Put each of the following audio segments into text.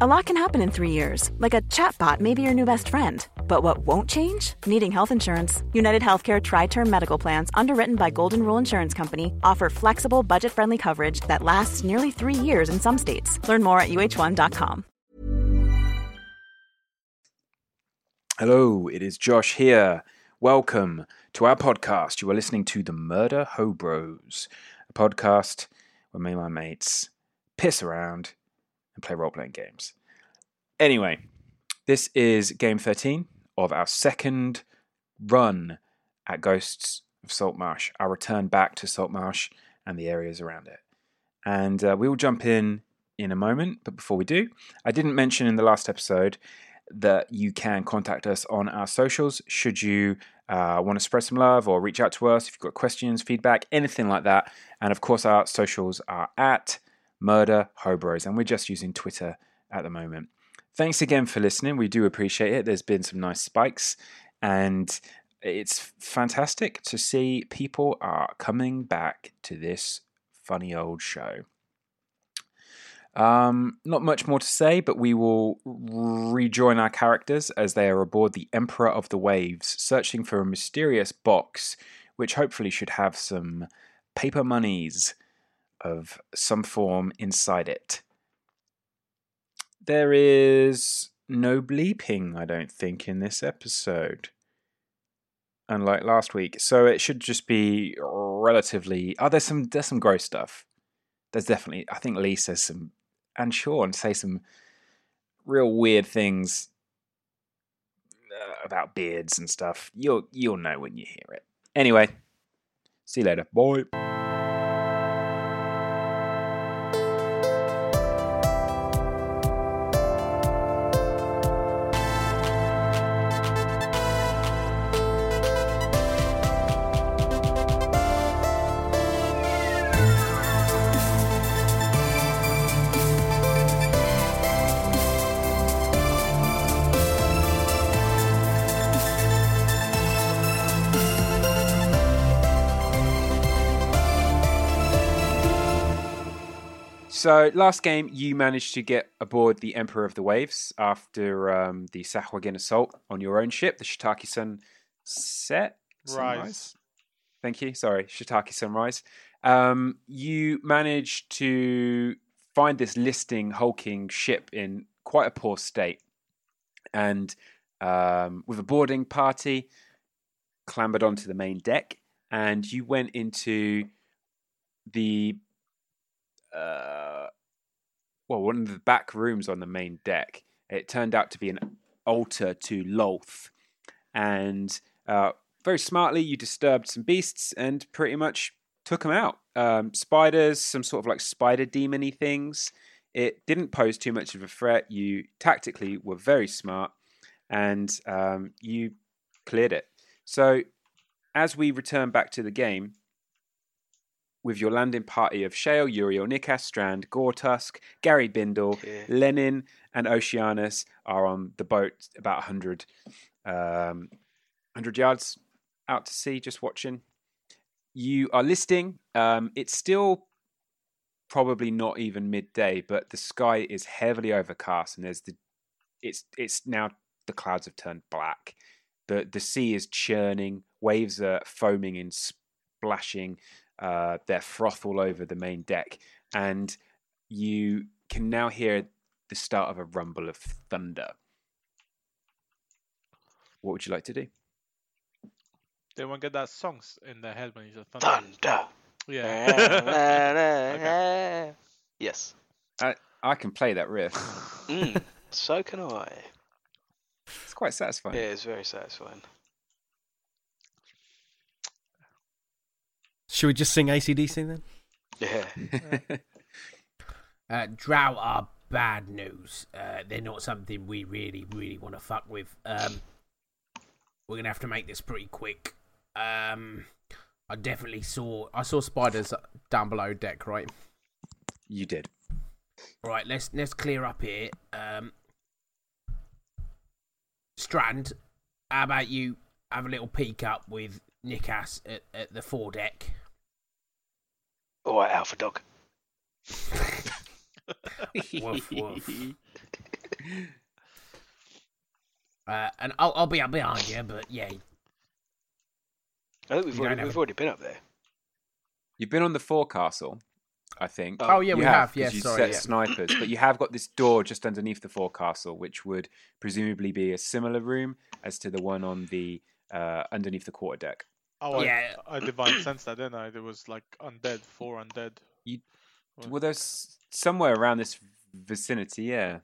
A lot can happen in three years, like a chatbot may be your new best friend. But what won't change? Needing health insurance. United Healthcare Tri Term Medical Plans, underwritten by Golden Rule Insurance Company, offer flexible, budget friendly coverage that lasts nearly three years in some states. Learn more at uhone.com. Hello, it is Josh here. Welcome to our podcast. You are listening to the Murder Hobros, a podcast where me and my mates piss around play role playing games. Anyway, this is game 13 of our second run at Ghosts of Saltmarsh, our return back to Saltmarsh and the areas around it. And uh, we will jump in in a moment, but before we do, I didn't mention in the last episode that you can contact us on our socials should you uh, want to spread some love or reach out to us if you've got questions, feedback, anything like that. And of course, our socials are at Murder Hobros, and we're just using Twitter at the moment. Thanks again for listening. We do appreciate it. There's been some nice spikes, and it's fantastic to see people are coming back to this funny old show. Um, not much more to say, but we will rejoin our characters as they are aboard the Emperor of the Waves, searching for a mysterious box which hopefully should have some paper monies of some form inside it. There is no bleeping, I don't think, in this episode. Unlike last week. So it should just be relatively oh there's some there's some gross stuff. There's definitely I think Lee says some and Sean say some real weird things uh, about beards and stuff. You'll you'll know when you hear it. Anyway, see you later. Bye. So last game, you managed to get aboard the Emperor of the Waves after um, the Sahuagin assault on your own ship, the Shiitake Sun Set Rise. Sunrise? Thank you. Sorry, Shiitake Sunrise. Um, you managed to find this listing hulking ship in quite a poor state, and um, with a boarding party, clambered onto the main deck, and you went into the uh, well, one of the back rooms on the main deck. It turned out to be an altar to Lolth, and uh, very smartly you disturbed some beasts and pretty much took them out. Um, spiders, some sort of like spider demony things. It didn't pose too much of a threat. You tactically were very smart, and um, you cleared it. So, as we return back to the game, with your landing party of Shale, Uriel, Nikas, Strand, Gortusk, Gary Bindle, Yeah. Lenin, and Oceanus are on the boat about 100, um, 100 yards out to sea, just watching. You are listing. Um, it's still probably not even midday, but the sky is heavily overcast, and there's the. It's it's now the clouds have turned black. the The sea is churning. Waves are foaming and splashing uh, their froth all over the main deck, and you can now hear the start of a rumble of thunder. What would you like to do? Did anyone get that songs in their head when you said thunder? Thunder. Yeah. yes. I can play that riff. Mm, so can I. It's quite satisfying. Yeah, it's very satisfying. Should we just sing AC/DC then? Yeah. Uh, drow are bad news. Uh, they're not something we really, really want to fuck with. Um, we're gonna have to make this pretty quick. Um, I definitely saw. I saw spiders down below deck. Right. You did. Right. Let's let's clear up here. Um, Strand, how about you have a little peek up with Nikas at, at the foredeck? All right, Alpha Dog. woof woof. Uh, and I'll, I'll be up behind you, but yeah, I think we've You don't already, have we've a- already been up there. You've been on the forecastle, I think. Oh, yeah, You we have. 'cause Yeah, you sorry, set yeah. snipers, but you have got this door just underneath the forecastle, which would presumably be a similar room as to the one on the uh, underneath the quarter deck. Oh, Yeah. I, I divine sense that, didn't I? There was like undead, four undead. You- Well, Well, there's somewhere around this vicinity. Yeah,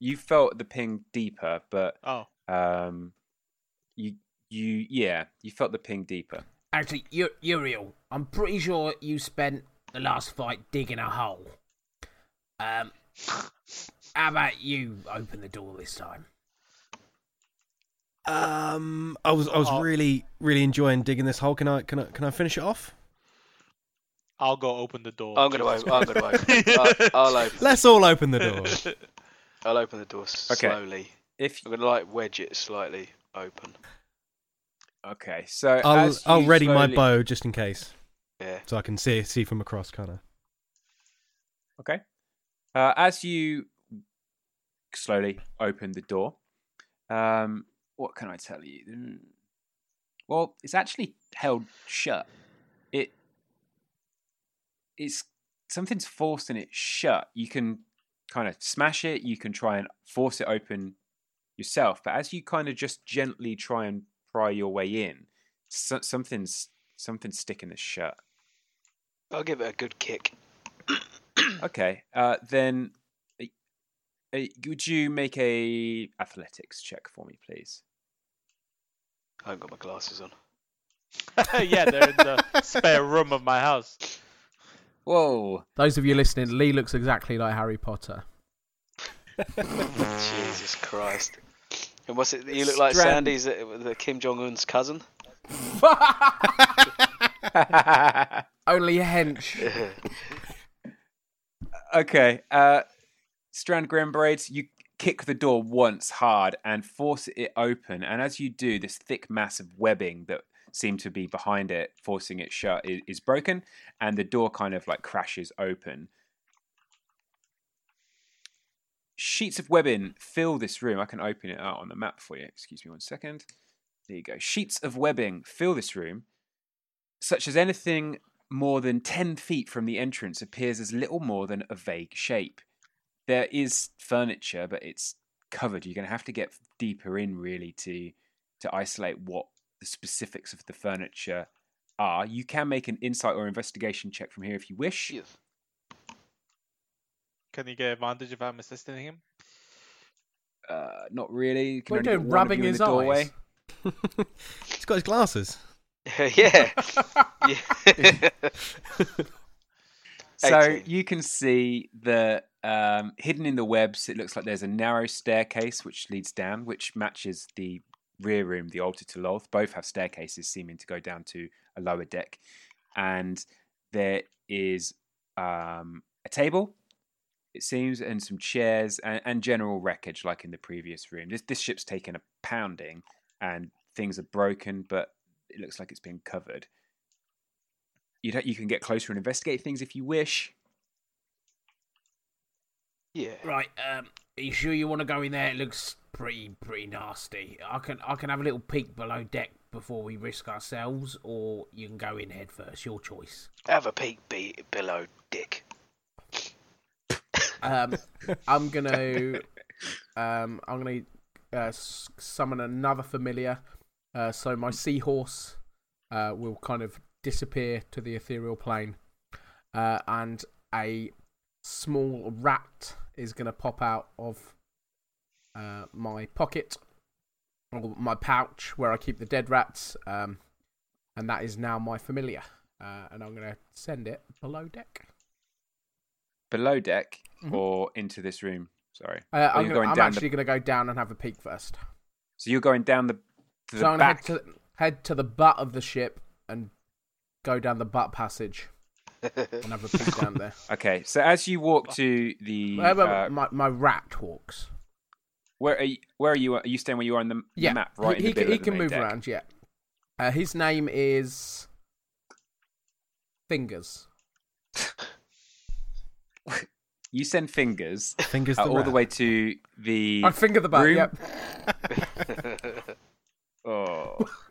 you felt the ping deeper, but Oh, um, you you yeah, you felt the ping deeper. actually, U- Uriel, I'm pretty sure you spent the last fight digging a hole. Um, how about you open the door this time? Um, I was I was Oh. really really enjoying digging this hole. Can I can I can I finish it off? I'll go open the door. I'm gonna open. I'm gonna open. I'll, I'll open. Let's all open the door. I'll open the door Okay. slowly. If I'm gonna like wedge it slightly open. okay, so I'll as I'll you ready my bow just in case, Yeah. so I can see see from across, kind of. Okay. Uh, as you slowly open the door, um, what can I tell you? Well, it's actually held shut. It it's something's forcing it shut. You can kind of smash it. You can try and force it open yourself, but as you kind of just gently try and pry your way in, so, something's something's sticking this shut. I'll give it a good kick. Okay, uh, then uh, would you make a athletics check for me, please? I haven't got my glasses on. yeah, they're in the spare room of my house. Whoa! Those of you listening, Lee looks exactly like Harry Potter. Jesus Christ. And what's it? You look like Strand- Sandy's uh, the Kim Jong Un's cousin. Only a hench. okay, uh, Strand Grim Braids, you kick the door once hard and force it open, and as you do, this thick mass of webbing that seemed to be behind it, forcing it shut, is, is broken, and the door kind of like crashes open. Sheets of webbing fill this room. I can open it out on the map for you. Excuse me one second. There you go. Sheets of webbing fill this room, such as anything more than 10 feet from the entrance appears as little more than a vague shape. There is furniture, but it's covered. You're going to have to get deeper in really to to isolate what the specifics of the furniture are. You can make an insight or investigation check from here if you wish. Yes. Can you get advantage if I'm assisting him? Uh, not really. You can We're only doing rubbing you his the doorway. eyes. He's got his glasses. yeah. yeah. So 18. you can see the um, hidden in the webs. It looks like there's a narrow staircase which leads down, which matches the rear room, the altar to Lolth. Both have staircases seeming to go down to a lower deck, and there is um, a table. It seems, and some chairs and, and general wreckage, like in the previous room. This this ship's taken a pounding, and things are broken, but it looks like it's been covered. You you can get closer and investigate things if you wish. Yeah. Right, um, are you sure you want to go in there? It looks pretty pretty nasty. I can I can have a little peek below deck before we risk ourselves, or you can go in head first. Your choice. Have a peek be- below, Dick. Um, I'm gonna um I'm gonna uh, summon another familiar. Uh, so my seahorse uh, will kind of disappear to the ethereal plane, uh, and a small rat is going to pop out of uh, my pocket, or my pouch where I keep the dead rats, um, and that is now my familiar. Uh, and I'm going to send it below deck. Below deck Mhm. or into this room? Sorry. Uh, I'm, gonna, going I'm down the- actually going to go down and have a peek first. So you're going down the to the so I'm going to, head to the butt of the ship and go down the butt passage and have a peek down there. Okay, so as you walk to the Uh, but uh, my, my rat walks. where are you, where are you? Are you staying where you are on the Yeah, map? Right he, in the he, middle can, he of the can main move deck? around. Yeah, uh, his name is Fingers. You send fingers Fingers uh, the all the way to the I finger the butt. room. Yep. Oh.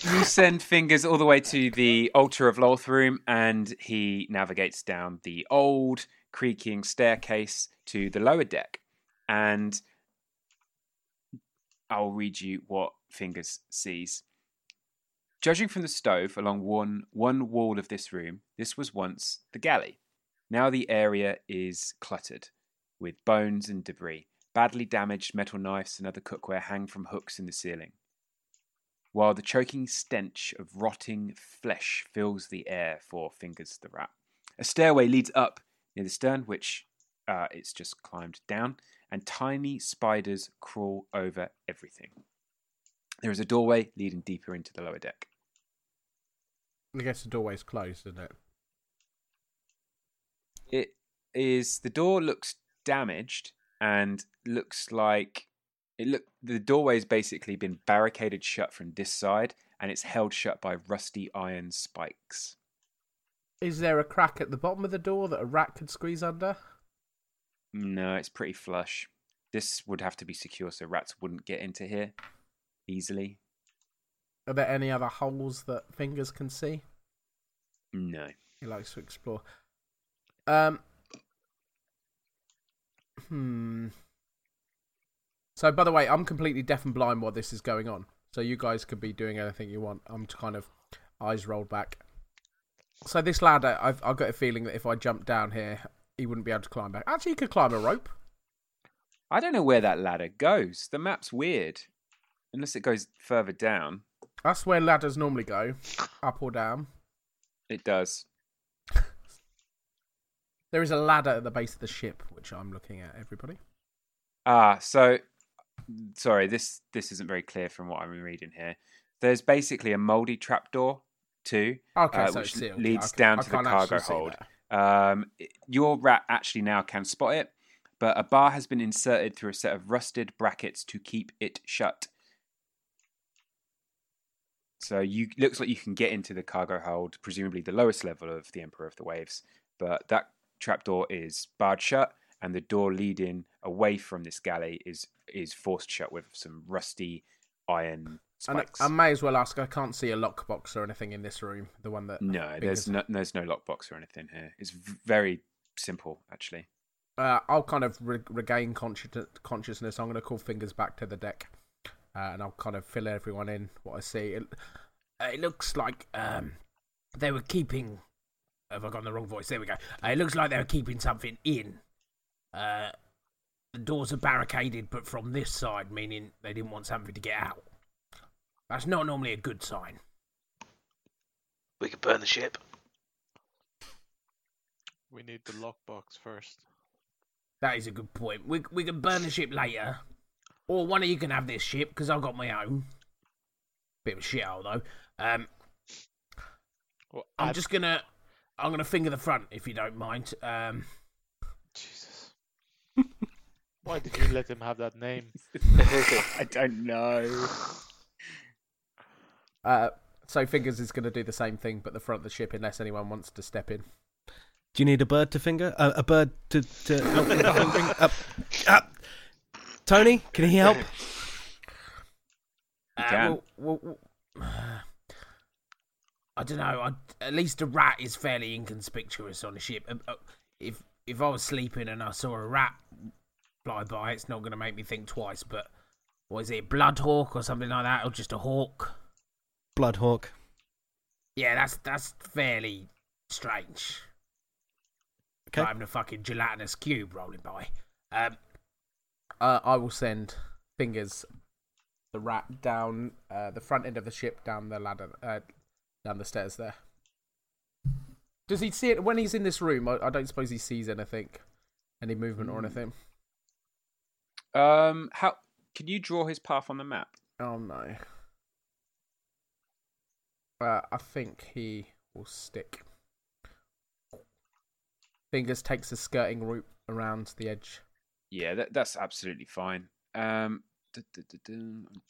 you send fingers all the way to the altar of Lolth room, and he navigates down the old creaking staircase to the lower deck. And I'll read you what Fingers sees. Judging from the stove along one, one wall of this room, this was once the galley. Now the area is cluttered with bones and debris. Badly damaged metal knives and other cookware hang from hooks in the ceiling, while the choking stench of rotting flesh fills the air for Fingers the Rat. A stairway leads up near the stern, which uh, it's just climbed down, and tiny spiders crawl over everything. There is a doorway leading deeper into the lower deck. I guess the doorway's closed, isn't it? It is the door looks damaged and looks like it look the doorway's basically been barricaded shut from this side and it's held shut by rusty iron spikes. Is there a crack at the bottom of the door that a rat could squeeze under? No, it's pretty flush. This would have to be secure so rats wouldn't get into here easily. Are there any other holes that Fingers can see? No. He likes to explore. Um. Hmm. So, by the way, I'm completely deaf and blind while this is going on. So you guys could be doing anything you want. I'm kind of eyes rolled back. So this ladder, I've I've got a feeling that if I jump down here, he wouldn't be able to climb back. Actually, he could climb a rope. I don't know where that ladder goes. The map's weird. Unless it goes further down. That's where ladders normally go, up or down. It does. There is a ladder at the base of the ship, which I'm looking at. Everybody. Ah, so sorry, this this isn't very clear from what I'm reading here. There's basically a moldy trapdoor too, Okay, uh, so which sealed. leads can- down I to the cargo hold. Um, your rat actually now can spot it, but a bar has been inserted through a set of rusted brackets to keep it shut. So you looks like you can get into the cargo hold, presumably the lowest level of the Emperor of the Waves, but that trapdoor is barred shut, and the door leading away from this galley is is forced shut with some rusty iron And. I may as well ask. I can't see a lockbox or anything in this room. The one that no, there's no there's no lockbox or anything here. It's very simple, actually. Uh, I'll kind of re- regain consci- consciousness. I'm going to call fingers back to the deck, uh, and I'll kind of fill everyone in what I see. It, it looks like um, they were keeping. Have I got the wrong voice? There we go. Uh, it looks like they were keeping something in. Uh, the doors are barricaded, but from this side, meaning they didn't want something to get out. That's not normally a good sign. We could burn the ship. We need the lockbox first. That is a good point. We we can burn the ship later, or one of you can have this ship because I've got my own. Bit of a shithole though. Um, Well, I'm add- just gonna I'm gonna finger the front if you don't mind. Um, Jesus. Why did you let him have that name? I don't know. uh, so fingers is gonna do the same thing, but the front of the ship, unless anyone wants to step in. Do you need a bird to finger? Uh, a bird to to help with the fingering? Up, up. Tony, can he help? Uh, can. well, well, well, I don't know. I, at least a rat is fairly inconspicuous on a ship. Uh, uh, If if I was sleeping and I saw a rat fly by, it's not going to make me think twice. But what is it, bloodhawk or something like that, or just a hawk? Bloodhawk. Yeah, that's that's fairly strange. Okay. Not having a fucking gelatinous cube rolling by. Um, uh, I will send fingers the rat down uh, the front end of the ship, down the ladder, uh, down the stairs there. Does he see it when he's in this room? I, I don't suppose he sees anything, any movement or Hmm. anything. Um, how can you draw his path on the map? Oh no. Uh, I think he will stick. Fingers takes a skirting route around the edge. Yeah, that, that's absolutely fine. Um.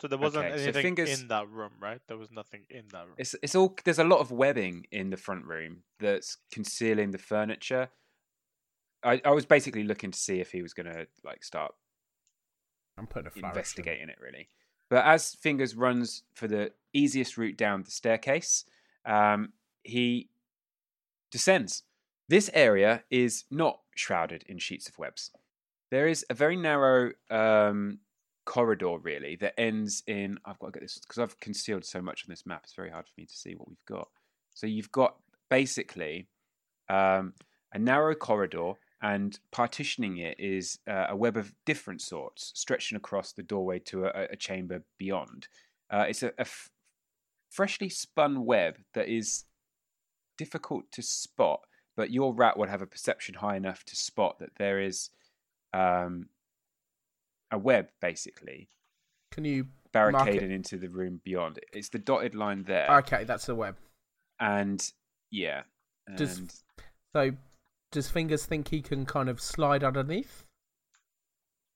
So there wasn't Okay, so anything fingers- in that room, right? There was nothing in that room. It's it's all there's a lot of webbing in the front room that's concealing the furniture. I, I was basically looking to see if he was gonna like start I'm putting a flourish. in. investigating it really. But as Fingers runs for the easiest route down the staircase, um, he descends. This area is not shrouded in sheets of webs. There is a very narrow um, corridor, really, that ends in. I've got to get this because I've concealed so much on this map. It's very hard for me to see what we've got. So you've got basically um, a narrow corridor, and partitioning it is uh, a web of different sorts, stretching across the doorway to a, a chamber beyond. Uh, it's a, a f- freshly spun web that is difficult to spot, but your rat would have a perception high enough to spot that there is um, a web, basically, Can you? barricaded into the room beyond. It's the dotted line there, Okay, that's the web. and yeah, Does- So, does Fingers think he can kind of slide underneath?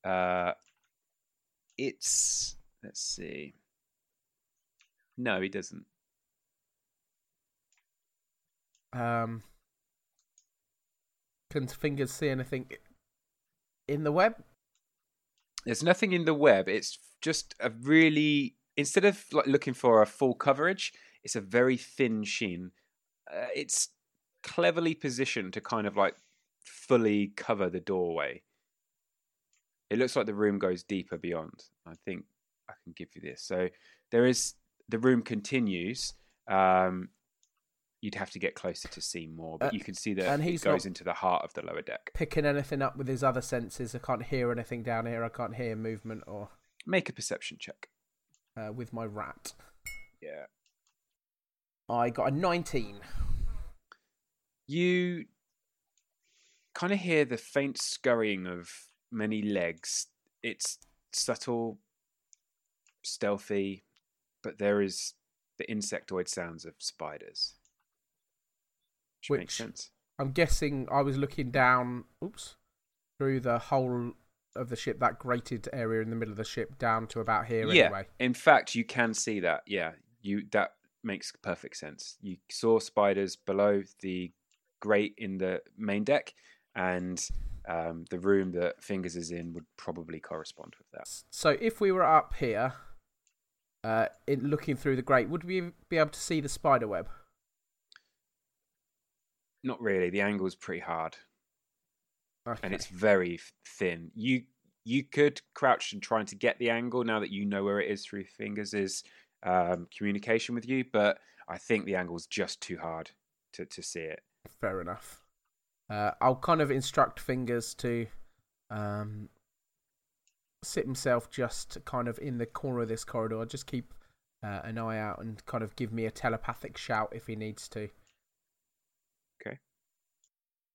Uh, it's let's see. No, he doesn't. Um, can Fingers see anything in the web? There's nothing in the web. It's just a really instead of like looking for a full coverage, it's a very thin sheen. Uh, it's cleverly positioned to kind of like fully cover the doorway. It looks like the room goes deeper beyond. I think I can give you this. So there is the room continues. Um, you'd have to get closer to see more, but Uh, you can see that and it he's goes into the heart of the lower deck. Picking anything up with his other senses. I can't hear anything down here. I can't hear movement or Make a perception check. uh, with my rat. Yeah. I got a 19. you kind of hear the faint scurrying of many legs. It's subtle, stealthy, but there is the insectoid sounds of spiders. Which, makes sense. I'm guessing I was looking down, oops, through the whole of the ship, that grated area in the middle of the ship, down to about here yeah. anyway. In fact, you can see that. Yeah. You that makes perfect sense. You saw spiders below the grate in the main deck, and um, the room that Fingers is in would probably correspond with that. So if we were up here, uh, in looking through the grate, would we be able to see the spider web? Not really. The angle's pretty hard. Okay. and it's very thin. You you could crouch and trying to get the angle now that you know where it is through fingers is um, communication with you, but I think the angle's just too hard to, to see it. Fair enough. Uh, I'll kind of instruct Fingers to um, sit himself just kind of in the corner of this corridor. Just keep uh, an eye out and kind of give me a telepathic shout if he needs to. Okay.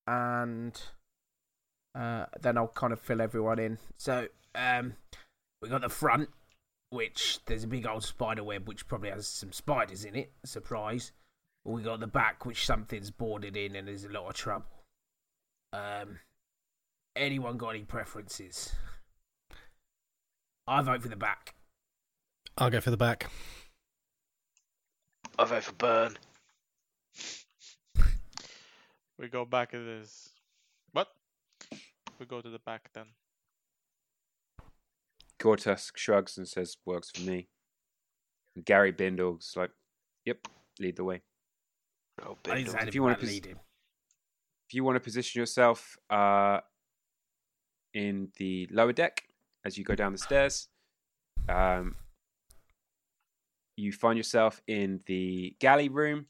And uh, then I'll kind of fill everyone in. So um, we got the front, which there's a big old spider web, which probably has some spiders in it. Surprise. We got the back, which something's boarded in and there's a lot of trouble. Um, anyone got any preferences? I vote for the back. I'll go for the back. I vote for burn. We go back it is what? We go to the back then. Gortusk shrugs and says, "Works for me." And Gary Bindle's like, "Yep, lead the way." Oh, Bindle. say If you wanna about pos- leading. If you want to position yourself uh, in the lower deck as you go down the stairs, um, you find yourself in the galley room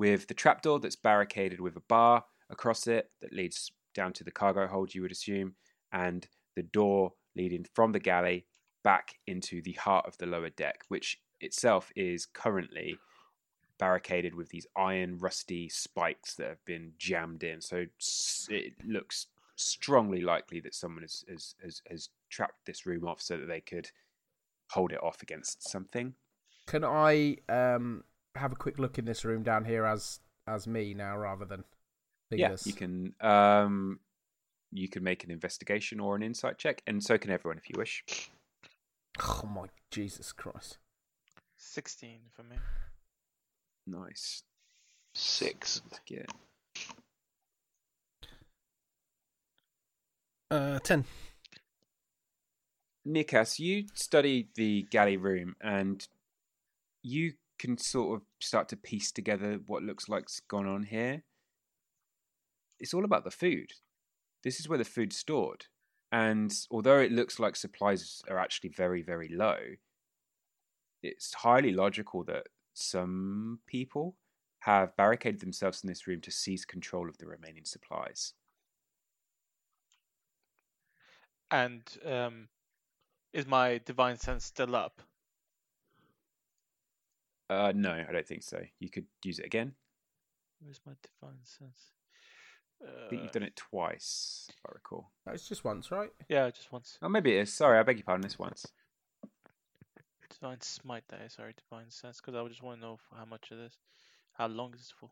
with the trapdoor that's barricaded with a bar across it that leads down to the cargo hold, you would assume, and the door leading from the galley back into the heart of the lower deck, which itself is currently barricaded with these iron rusty spikes that have been jammed in. So it looks strongly likely that someone has, has, has, has trapped this room off so that they could hold it off against something. Can I um have a quick look in this room down here as as me now rather than fingers? Yeah, you can um, you can make an investigation or an insight check, and so can everyone if you wish. Oh my Jesus Christ! 16 for me. Nice. Six. Let's get Uh, ten. Nikas, you study the galley room and you can sort of start to piece together what looks like's gone on here. It's all about the food. This is where the food's stored. And although it looks like supplies are actually very, very low, it's highly logical that some people have barricaded themselves in this room to seize control of the remaining supplies. And um, is my divine sense still up? Uh, no, I don't think so. You could use it again. Where's my divine sense? I think you've done it twice, if I recall. That was just once, right? Yeah, just once. Oh, maybe it is. Sorry, I beg your pardon. This once. Divine smite that is, sorry, divine sense, because I just want to know how much of this, How long is this for?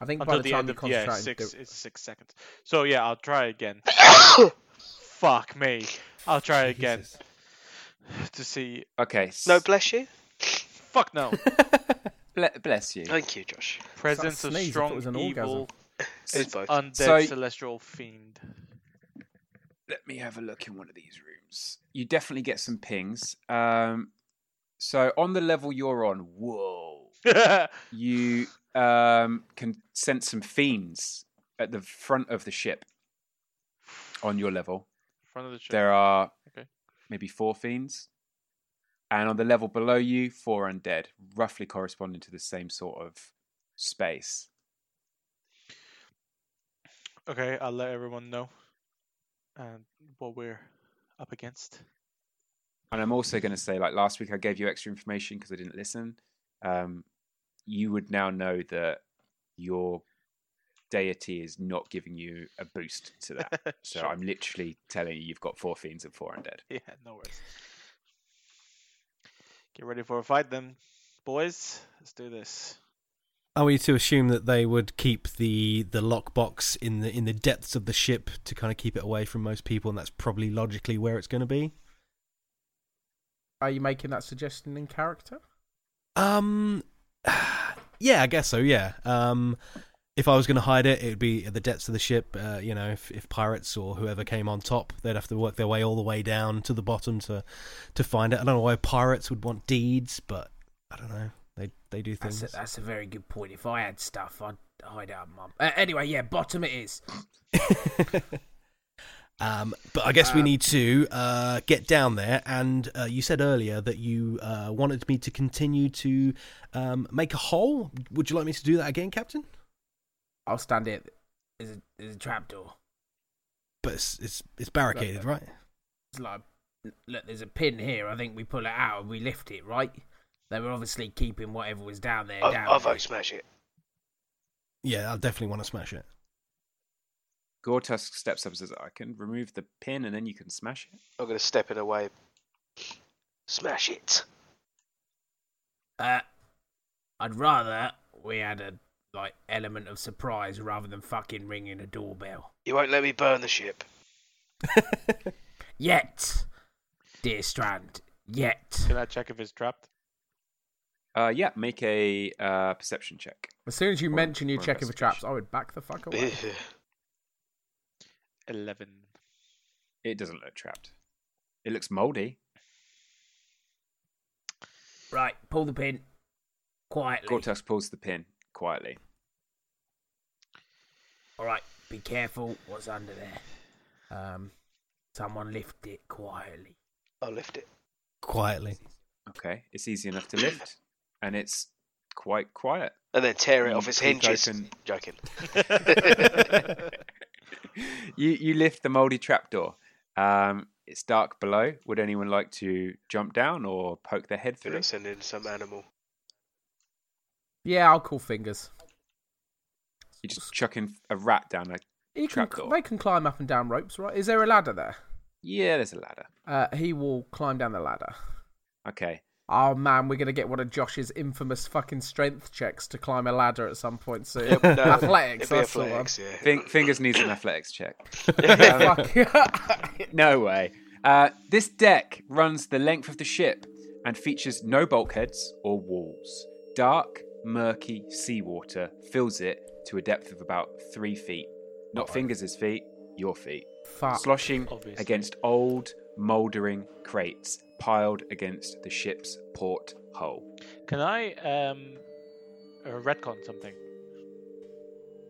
I think Until by the, the time end of yeah, concentrate, six. do- It's six seconds. So yeah, I'll try again. Fuck me. I'll try again Jesus. to see. Okay. No, bless you. Fuck no. ble- bless you. Thank you, Josh. Presence of sneeze, it strong was an evil. orgasm. It's It's both. undead So- celestial fiend. Let me have a look in one of these rooms. You definitely get some pings. Um, so on the level you're on, whoa, you um, can sense some fiends at the front of the ship. On your level, Front of the ship. there are Okay. Maybe four fiends, and on the level below you, four undead, roughly corresponding to the same sort of space. Okay, I'll let everyone know. And what we're up against. And I'm also going to say, like last week, I gave you extra information because I didn't listen. Um, you would now know that your deity is not giving you a boost to that. So Sure. I'm literally telling you you've got four fiends and four undead. Yeah, no worries. Get ready for a fight then, boys. Let's do this. Are we to assume that they would keep the the lockbox in the in the depths of the ship to kind of keep it away from most people, and that's probably logically where it's going to be? are you making that suggestion in character? Um, yeah, I guess so. Yeah. Um, if I was going to hide it, it would be at the depths of the ship. Uh, you know, if, if pirates or whoever came on top, they'd have to work their way all the way down to the bottom to to find it. I don't know why pirates would want deeds, but I don't know. They they do things. That's a, that's a very good point. If I had stuff, I'd hide out, mum. Uh, anyway, yeah, bottom it is. um, but I guess we Um, need to uh, get down there. And uh, you said earlier that you uh, wanted me to continue to um, make a hole. Would you like me to do that again, Captain? I'll stand here. There's a, there's a trapdoor. But it's it's, it's barricaded, right? It's like, look, there's a pin here. I think we pull it out and we lift it, right? They were obviously keeping whatever was down there I, down. I vote smash it. Yeah, I'll definitely want to smash it. Gortusk steps up and says, I can remove the pin and then you can smash it. I'm going to step it away. Smash it. Uh, I'd rather we had a like element of surprise rather than fucking ringing a doorbell. You won't let me burn the ship. Yet, dear Strand. Yet. Can I check if it's trapped? Uh, yeah, make a uh, perception check. As soon as you Or- mention you or checking for traps. I would back the fuck away. Eleven. It doesn't look trapped. It looks moldy. right, pull the pin quietly. Gortusk pulls the pin quietly. All right, be careful what's under there. Um, someone lift it quietly. I'll lift it. Quietly. Okay, it's easy enough to lift, and it's quite quiet. And then tear it You off its hinges. open- Joking. you you lift the mouldy trapdoor. Um, it's dark below. Would anyone like to jump down or poke their head through? not sending some animal. Yeah, I'll call fingers. You just chucking a rat down a. He can, Trapdoor. they can climb up and down ropes, right? Is there a ladder there? Yeah, there's a ladder. Uh, he will climb down the ladder. Okay. Oh man, we're gonna get one of Josh's infamous fucking strength checks to climb a ladder at some point soon. Yeah, no, athletics, it'd be that's the one. athletics, yeah. Fing- fingers needs an athletics check. Fuck. No way. Uh, this deck runs the length of the ship and features no bulkheads or walls. Dark, murky seawater fills it to a depth of about three feet. Not fingers' feet, your feet. Fuck. Sloshing Obviously. against old, mouldering crates piled against the ship's port hull. Can I um uh, retcon something?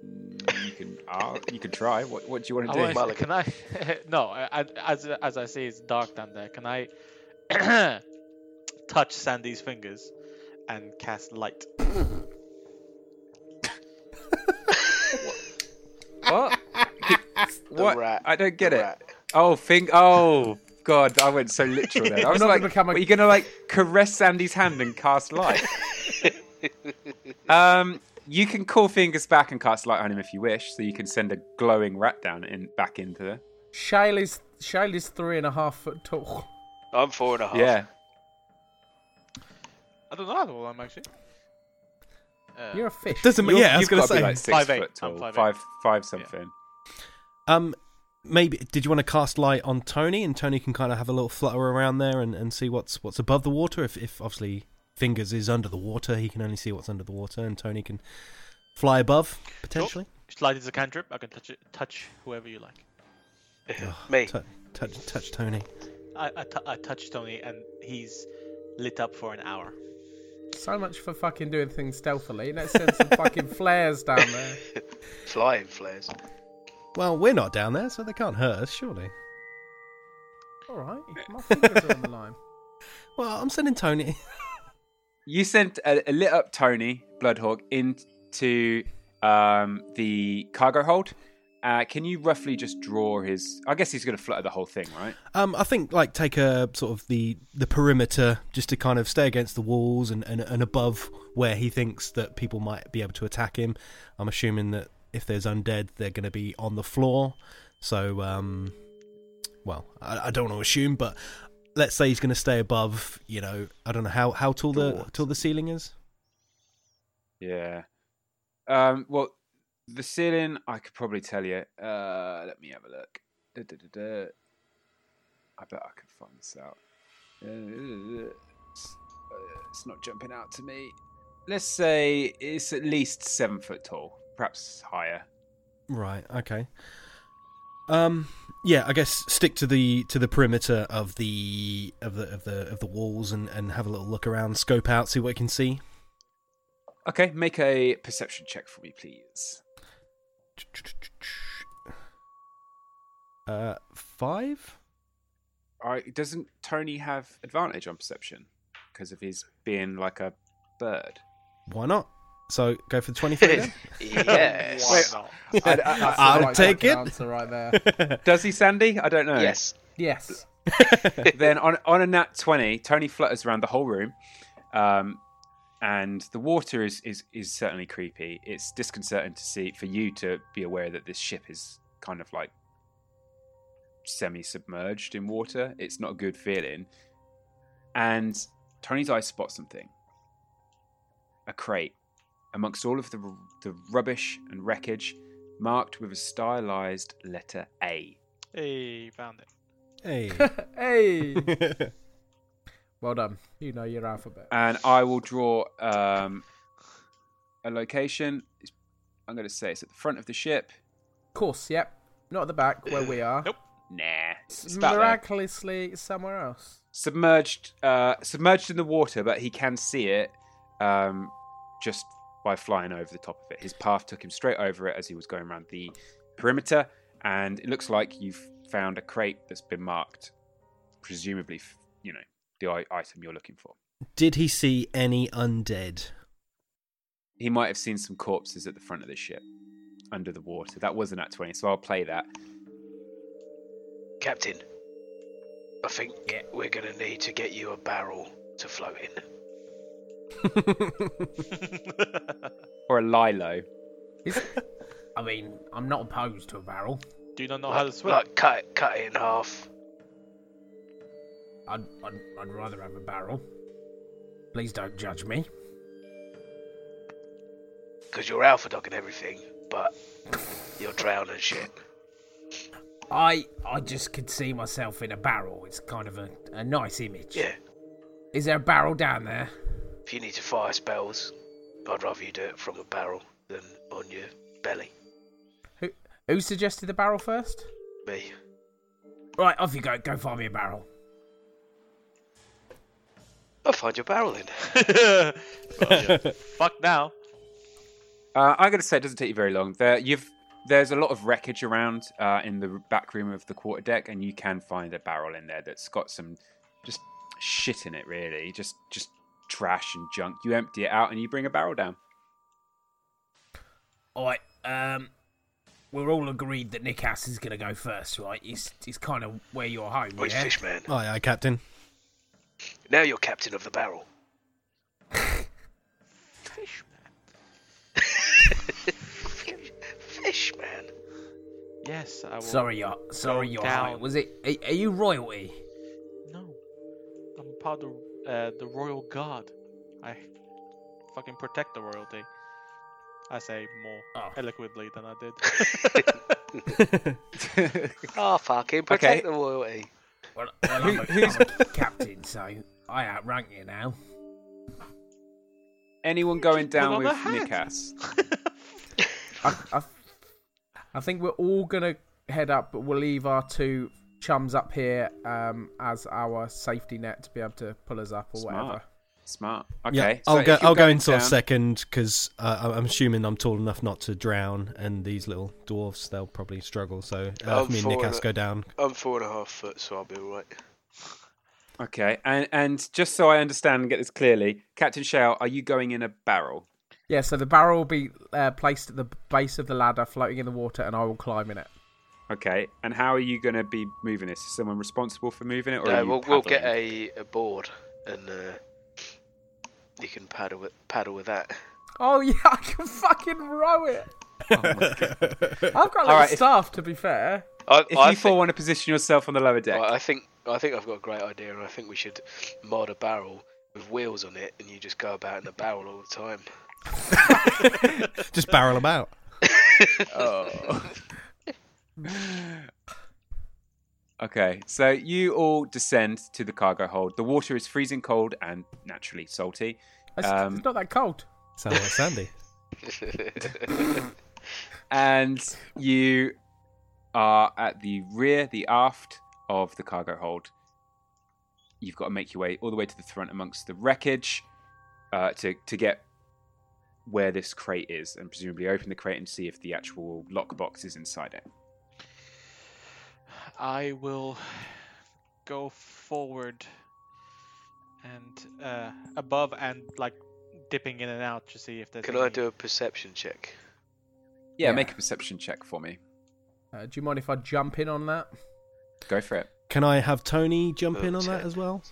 Mm, You can, uh, you can try. What, what do you want I to do? wanna- can I? no, I, I, as as I say, it's dark down there. Can I touch Sandy's fingers and cast light? What? The what? rat. I don't get The it. rat. Oh, think. Oh, God, I went so literal then. I was not like, gonna become a- are you gonna like caress Sandy's hand and cast light? um, you can call fingers back and cast light on him if you wish, so you can send a glowing rat down in back into the. Shaylee's Shaylee's three and a half foot tall. I'm four and a half. Yeah, I don't know how tall I'm actually. Uh, You're a fish. Doesn't You're- yeah, I was you've gonna gotta be say. like six 5'8". foot I'm tall, 5'8". five five something. Um, maybe did you want to cast light on Tony, and Tony can kind of have a little flutter around there and, and see what's what's above the water. If if obviously Fingers is under the water, he can only see what's under the water, and Tony can fly above potentially. Slide is a cantrip. I can touch it, touch whoever you like. Me. Tou- touch touch Tony. I, I, I touch Tony and he's lit up for an hour. So much for fucking doing things stealthily. Let's send some fucking flares down there. Flying flares. Well, we're not down there, so they can't hurt us, surely. All right, my fingers are on the line. Well, I'm sending Tony. You sent a, a lit up Tony Bloodhawk into um, the cargo hold. Uh, can you roughly just draw his? I guess he's going to flutter the whole thing, right? Um, I think like take a sort of the the perimeter just to kind of stay against the walls and, and and above where he thinks that people might be able to attack him. I'm assuming that if there's undead, they're going to be on the floor. So, um, well, I, I don't want to assume, but let's say he's going to stay above. You know, I don't know how how tall the tall the ceiling is. Yeah. Um, well, the ceiling, I could probably tell you. Uh, let me have a look. Da, da, da. I bet I can find this out. Uh, it's, uh, it's not jumping out to me. Let's say it's at least seven foot tall, perhaps higher. Right. Okay. Um. Yeah. I guess stick to the to the perimeter of the of the of the of the walls and and have a little look around, scope out, see what you can see. Okay, make a perception check for me, please. Uh, five. All right, doesn't Tony have advantage on perception because of his being like a bird? Why not? So go for twenty-three then. yes. Why Wait. not? I- I- That's I- the I'll right take it. Answer right there. does he, Sandy? I don't know. Yes. Yes. then on on a nat twenty, Tony flutters around the whole room, um, and the water is, is is certainly creepy. It's disconcerting to see for you to be aware that this ship is kind of like semi-submerged in water. It's not a good feeling. And Tony's eyes spot something: a crate amongst all of the the rubbish and wreckage, marked with a stylized letter A. Hey, found it. Hey. hey. Well done. You know your alphabet. and I will draw um, a location. It's- I'm going to say it's at the front of the ship. Of course, yep. Not at the back where we are. Nope. Nah, it's. Miraculously somewhere else. submerged, uh, submerged in the water, but he can see it um, just by flying over the top of it. His path took him straight over it as he was going around the perimeter, and it looks like you've found a crate that's been marked, presumably, you know, the item you're looking for. Did he see any undead? he might have seen some corpses at the front of the ship under the water. That wasn't at 20, so I'll play that. Captain, I think we're gonna need to get you a barrel to float in. Or a Lilo. I mean, I'm not opposed to a barrel. Do you not know like, how to swim? like cut cut it in half. I'd, I'd, I'd rather have a barrel. Please don't judge me. Because you're alpha dog and everything, but you're drowning shit. I I just could see myself in a barrel. It's kind of a, a nice image. Yeah. Is there a barrel down there? If you need to fire spells, I'd rather you do it from a barrel than on your belly. Who who suggested the barrel first? Me. Right, off you go. Go find me a barrel. I'll find your barrel in. then. Fuck now. Uh, I got to say, it doesn't take you very long. There, you've there's a lot of wreckage around uh, in the back room of the quarter deck, and you can find a barrel in there that's got some just shit in it. Really, just just trash and junk. You empty it out, and you bring a barrel down. All right. Um, we're all agreed that Nikas is going to go first, right? He's he's kind of where you're home. Where's yeah? Fishman? Aye, aye, Captain. Now you're captain of the barrel. Fishman. Fishman. Yes, I will. Sorry, you're sorry, go you're down. home. Was it? Are, are you royalty? No, I'm part of uh, the royal guard. I fucking protect the royalty. I say more Oh. eloquently than I did. Oh, fucking protect Okay. the royalty. Well, well I'm, a, I'm a captain, so I outrank you now. Anyone going down with the hat. Nikas? I, I, I think we're all gonna head up, but we'll leave our two chums up here um, as our safety net to be able to pull us up or Smart. whatever. Smart. Okay. yeah, I'll if go. I'll go going in sort of second because uh, I'm assuming I'm tall enough not to drown, and these little dwarfs they'll probably struggle. So uh, me and Nick for has to go down. I'm four and a half foot, so I'll be alright. Okay, and and just so I understand and get this clearly, Captain Shale, are you going in a barrel? Yeah, so the barrel will be uh, placed at the base of the ladder, floating in the water, and I will climb in it. Okay, and how are you going to be moving this? Is someone responsible for moving it, or are No, you we'll, we'll get a, a board and uh, you can paddle with, paddle with that. Oh yeah, I can fucking row it. Oh my God. I've got a little right, if- staff, to be fair. I, If I you four think, want to position yourself on the lower deck, I think I think I've got a great idea, and I think we should mod a barrel with wheels on it, and you just go about in the barrel all the time. Just barrel about. Oh. Okay, so you all descend to the cargo hold. The water is freezing cold and naturally salty. It's, Um, it's not that cold. Sounds like Sandy. and you are at the rear, the aft of the cargo hold. You've got to make your way all the way to the front amongst the wreckage uh, to to get where this crate is, and presumably open the crate and see if the actual lockbox is inside it. I will go forward and uh, above and like dipping in and out to see if there's. Can any... I do a perception check? Yeah, Yeah. make a perception check for me. Uh, do you mind if I jump in on that? Go for it. Can I have Tony jump Oh, in on that as well?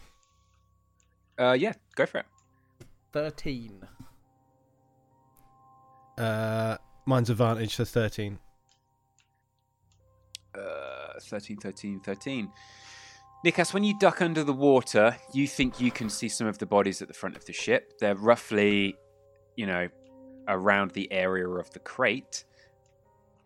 Uh, yeah, go for it. Thirteen. Uh, mine's advantage, so thirteen. Uh, 13, 13, 13. Nikas, when you duck under the water, you think you can see some of the bodies at the front of the ship. They're roughly, you know, around the area of the crate.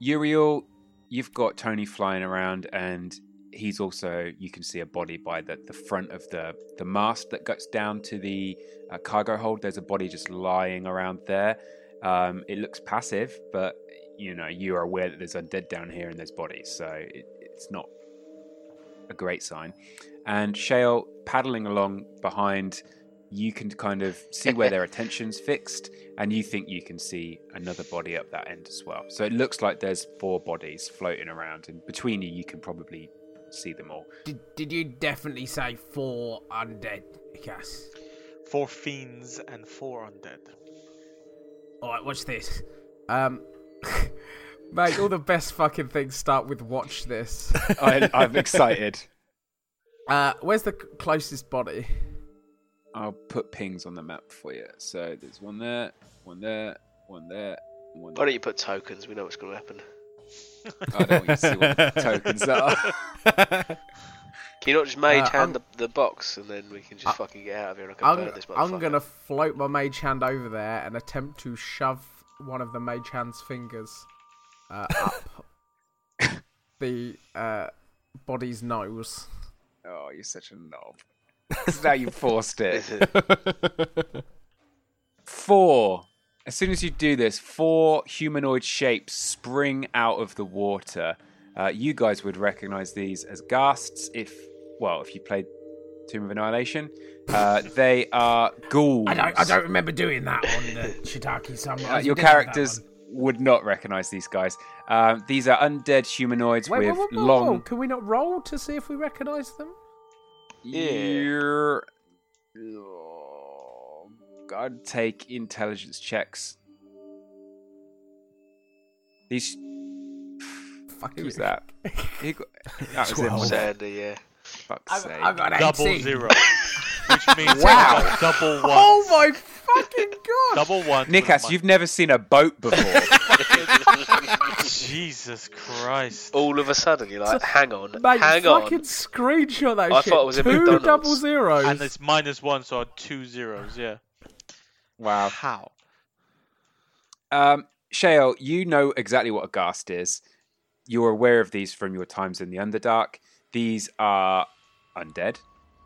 Uriel, you've got Tony flying around, and he's also, you can see a body by the, the front of the, the mast that guts down to the uh, cargo hold. There's a body just lying around there. Um, it looks passive, but you know you are aware that there's undead down here and there's bodies, so it, it's not a great sign. And Shale paddling along behind, you can kind of see where their attention's fixed, and you think you can see another body up that end as well. So it looks like there's four bodies floating around, and between you, you can probably see them all. Did Did you definitely say four undead, Cass? Four fiends and four undead. Alright, watch this. Um, mate, all the best fucking things start with watch this. I, I'm excited. Uh, where's the closest body? I'll put pings on the map for you. So there's one there, one there, one there, one Why don't you put tokens? We know what's going to happen. I don't want you to see what the tokens are. Can you not just mage Uh, hand I'm- the, the box and then we can just I- fucking get out of here and I can I'm, burn this I'm gonna float my mage hand over there and attempt to shove one of the mage hand's fingers uh, up the uh, body's nose. Oh, you're such a knob. 'Cause now you forced it. Four. As soon as you do this, four humanoid shapes spring out of the water. Uh, you guys would recognize these as ghasts if, well, if you played Tomb of Annihilation. Uh, they are ghouls. I don't, I don't remember doing that on the Shiitake Sunrise. Uh, your didn't have that characters one. Would not recognize these guys. Um, these are undead humanoids Wait, with wait, wait, wait, long. wait. Can we not roll to see if we recognise them? You're. Oh, God, take intelligence checks. These. Fuck Who was that? That was him. Twelve. wasn't it? Sandy, yeah. Fuck's I've, sake. I've got Double 18. zero. Which means Wow. wow. double one. Oh my fucking god! Double one. Nikas, you've never seen a boat before. Jesus Christ. All of a sudden, you're like, hang on, Mate, hang fucking on. screenshot that I shit. thought it was a Two McDonald's. double zeros. And it's minus one, so two zeros, yeah. wow. How? Um, Shale, you know exactly what a ghast is. You're aware of these from your times in the Underdark. These are undead.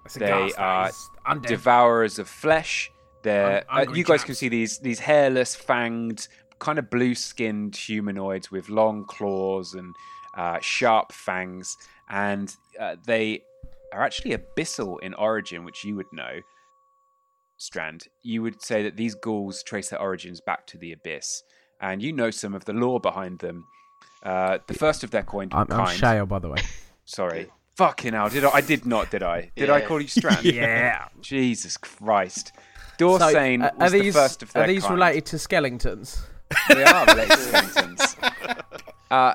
It's a they gas, are is. Undead. devourers of flesh. They're Hun- uh, you guys chaps. can see these these hairless, fanged, kind of blue-skinned humanoids with long claws and uh, sharp fangs, and uh, they are actually abyssal in origin, which you would know. Strand, you would say that these ghouls trace their origins back to the abyss, and you know some of the lore behind them. Uh, the first of their coin. I'm, I'm. Shale, by the way. Sorry. Fucking hell, did I? I did not, did I? Did I call you Strand? yeah. Jesus Christ. So, Doresain uh, was are these the first of their are these kind. related to skeletons? They are related to skeletons. Uh,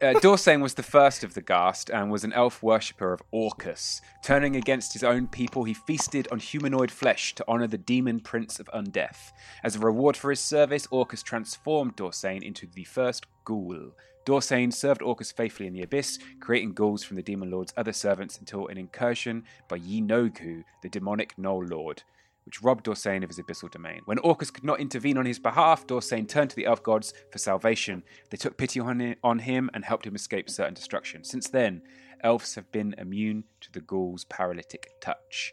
uh, was the first of the Ghast and was an elf worshipper of Orcus. Turning against his own people, he feasted on humanoid flesh to honor the demon prince of Undeath. As a reward for his service, Orcus transformed Doresain into the first ghoul. Doresain served Orcus faithfully in the Abyss, creating ghouls from the demon lord's other servants until an incursion by Yeenoghu, the demonic gnoll lord which robbed Doresain of his abyssal domain. When Orcus could not intervene on his behalf, Doresain turned to the elf gods for salvation. They took pity on on him and helped him escape certain destruction. Since then, elves have been immune to the ghoul's paralytic touch.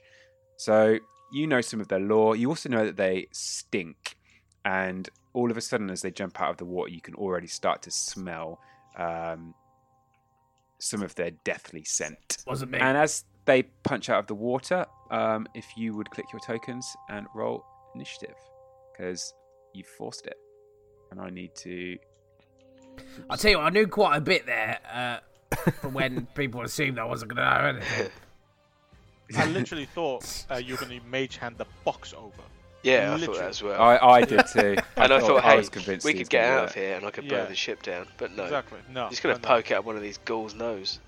So, you know some of their lore. You also know that they stink. And all of a sudden, as they jump out of the water, you can already start to smell um, some of their deathly scent. Wasn't me. And as they punch out of the water, um, if you would click your tokens and roll initiative, because you forced it, and I need to. I'll tell you what, I knew quite a bit there uh, from when people assumed I wasn't going to know anything. I literally thought uh, you were going to mage hand the box over. Yeah, I thought Literally. that as well. I, I did too. and I thought, I hey, was convinced we could get out of here and I could burn Yeah. the ship down. But no, Exactly. No. he's going to no, no. poke out one of these ghouls' nose.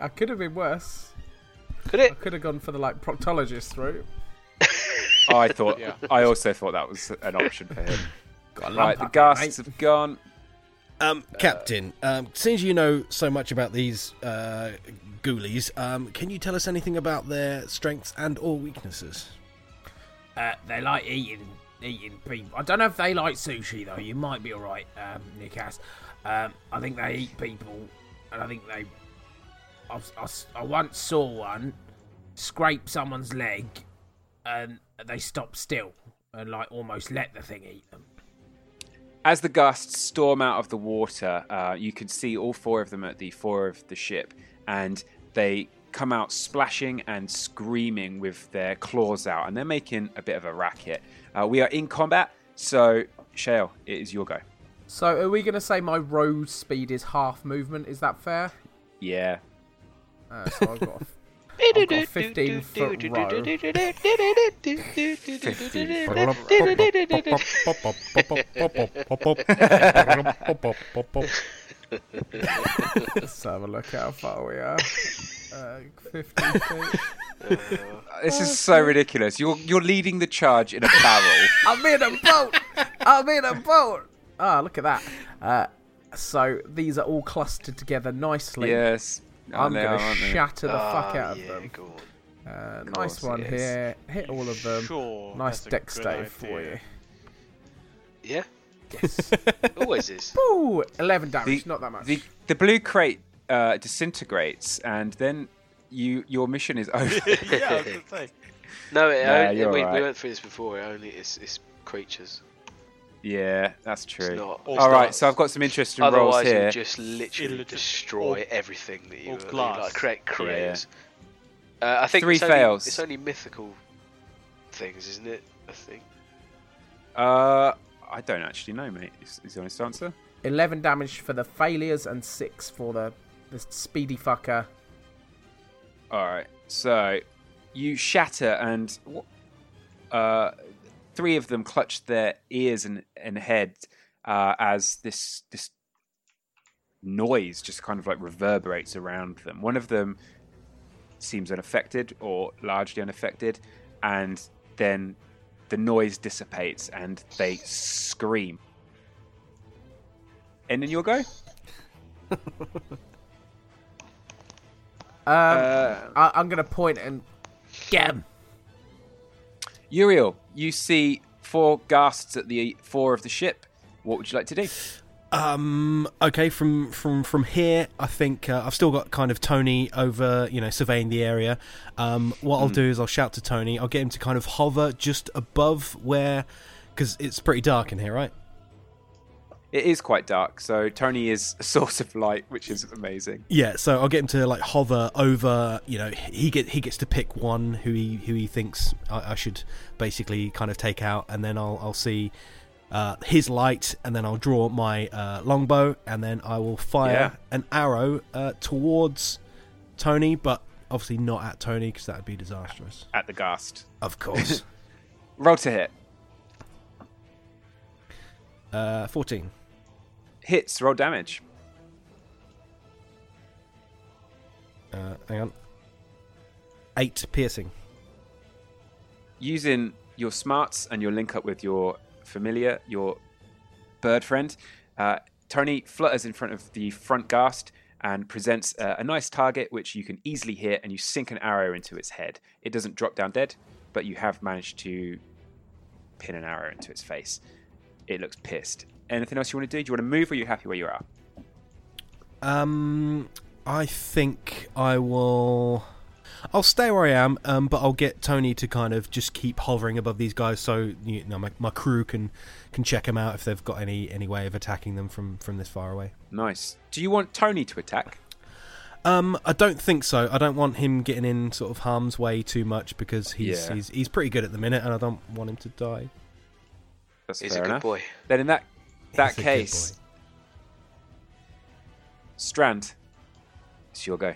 I could have been worse. Could I it? could have gone for the like proctologist route. I thought. Yeah. I also thought that was an option for him. Got a Right, the up ghasts mate. have gone. Um, Captain, um, since you know so much about these uh, ghoulies, um, can you tell us anything about their strengths and or weaknesses? Uh, they like eating eating people. I don't know if they like sushi though. You might be alright, um, Nikas. Um, I think they eat people, and I think they. I, I, I once saw one scrape someone's leg, and they stop still and like almost let the thing eat them. As the ghasts storm out of the water, uh, you can see all four of them at the fore of the ship, and they come out splashing and screaming with their claws out, and they're making a bit of a racket. Uh, we are in combat, so Shale, it is your go. So, are we going to say my road speed is half movement? Is that fair? Yeah. Uh, so I've got. A, It I've got a 15 foot row. Let's have a look how far we are. Uh, 15 feet. This is so ridiculous. You're you're leading the charge in a barrel. I'm in a boat. I'm in a boat. Ah, look at that. Uh, so these are all clustered together nicely. yes. I'm they gonna are, shatter the fuck Ah, out of yeah, them. go. Uh, Of nice one it is. here. Hit all of them. Sure. nice that's a deck good stave for you. Yeah, Yes. always is. Ooh, 11 damage. The- not that much. The the blue crate uh, disintegrates, and then you your mission is over. yeah, I was gonna say. No, it Nah, only, you're we, right. we went through this before. It only it's, it's creatures. Yeah, that's true. not- it's All right, so I've got some interesting rolls Otherwise, it here. would just literally It'll destroy all- everything that you all that you, glass. like create creators. Uh, I think Three it's only, fails. It's only mythical things, isn't it? I think. Uh, I don't actually know, mate. Is, is the honest answer? 11 damage for the failures and 6 for the, the speedy fucker. All right. So you shatter, and uh, three of them clutch their ears and, and head uh, as this this noise just kind of like reverberates around them. One of them seems unaffected or largely unaffected, and then the noise dissipates and they scream. And then you'll go. Um, Uh, I, I'm going to point and get 'em. Uriel, you see four ghasts at the fore of the ship. What would you like to do? Um. Okay. From from from here, I think uh, I've still got kind of Tony over, you know, surveying the area. Um. What I'll do is I'll shout to Tony. I'll get him to kind of hover just above where, because it's pretty dark in here, right? It is quite dark, so Tony is a source of light, which is amazing. Yeah. So I'll get him to like hover over. You know, he get he gets to pick one who he who he thinks I, I should basically kind of take out, and then I'll I'll see. Uh, his light, and then I'll draw my uh, longbow, and then I will fire Yeah. an arrow uh, towards Tony, but obviously not at Tony because that would be disastrous. At the ghast. Of course. Roll to hit. uh, 14. Hits, roll damage. Uh, hang on. 8 piercing. Using your smarts and your link up with your familiar, your bird friend, uh, Tony flutters in front of the front ghast and presents uh, a nice target which you can easily hit, and you sink an arrow into its head. It doesn't drop down dead, but you have managed to pin an arrow into its face. It looks pissed. Anything else you want to do? Do you want to move, or are you happy where you are? Um, I think I will. I'll stay where I am, um, but I'll get Tony to kind of just keep hovering above these guys, so you know my, my crew can can check them out if they've got any any way of attacking them from from this far away. Nice. Do you want Tony to attack? Um, I don't think so. I don't want him getting in sort of harm's way too much because he's Yeah. he's he's pretty good at the minute, and I don't want him to die. That's He's fair a good enough. boy. Then in that that He's a good case, boy. Strand, it's your go.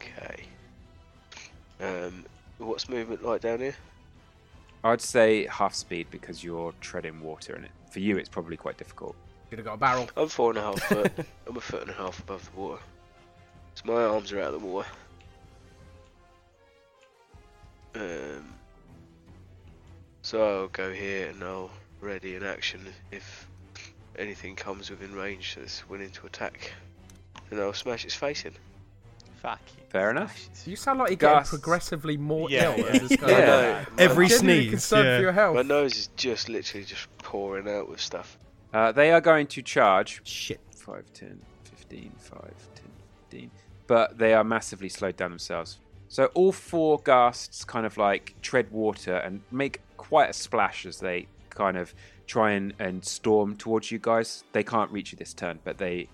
Okay. Um, what's movement like down here? I'd say half speed because you're treading water, and it, for you, it's probably quite difficult. Should have got a barrel. I'm four and a half foot. I'm a foot and a half above the water. So my arms are out of the water. Um, so I'll go here and I'll ready in action if anything comes within range that's willing to attack. And I'll smash its face in. Fuck you. Fair enough. You sound like you're getting Gus. progressively more Yeah, ill yeah. as this goes Yeah. on. know. Every I'm genuinely sneeze, concerned yeah. for your health. My nose is just literally just pouring out with stuff. Uh, they are going to charge Shit. 5, 10, 15, 5, 10, 15. But they are massively slowed down themselves. So all four ghasts kind of like tread water and make quite a splash as they kind of try and, and storm towards you guys. They can't reach you this turn, but they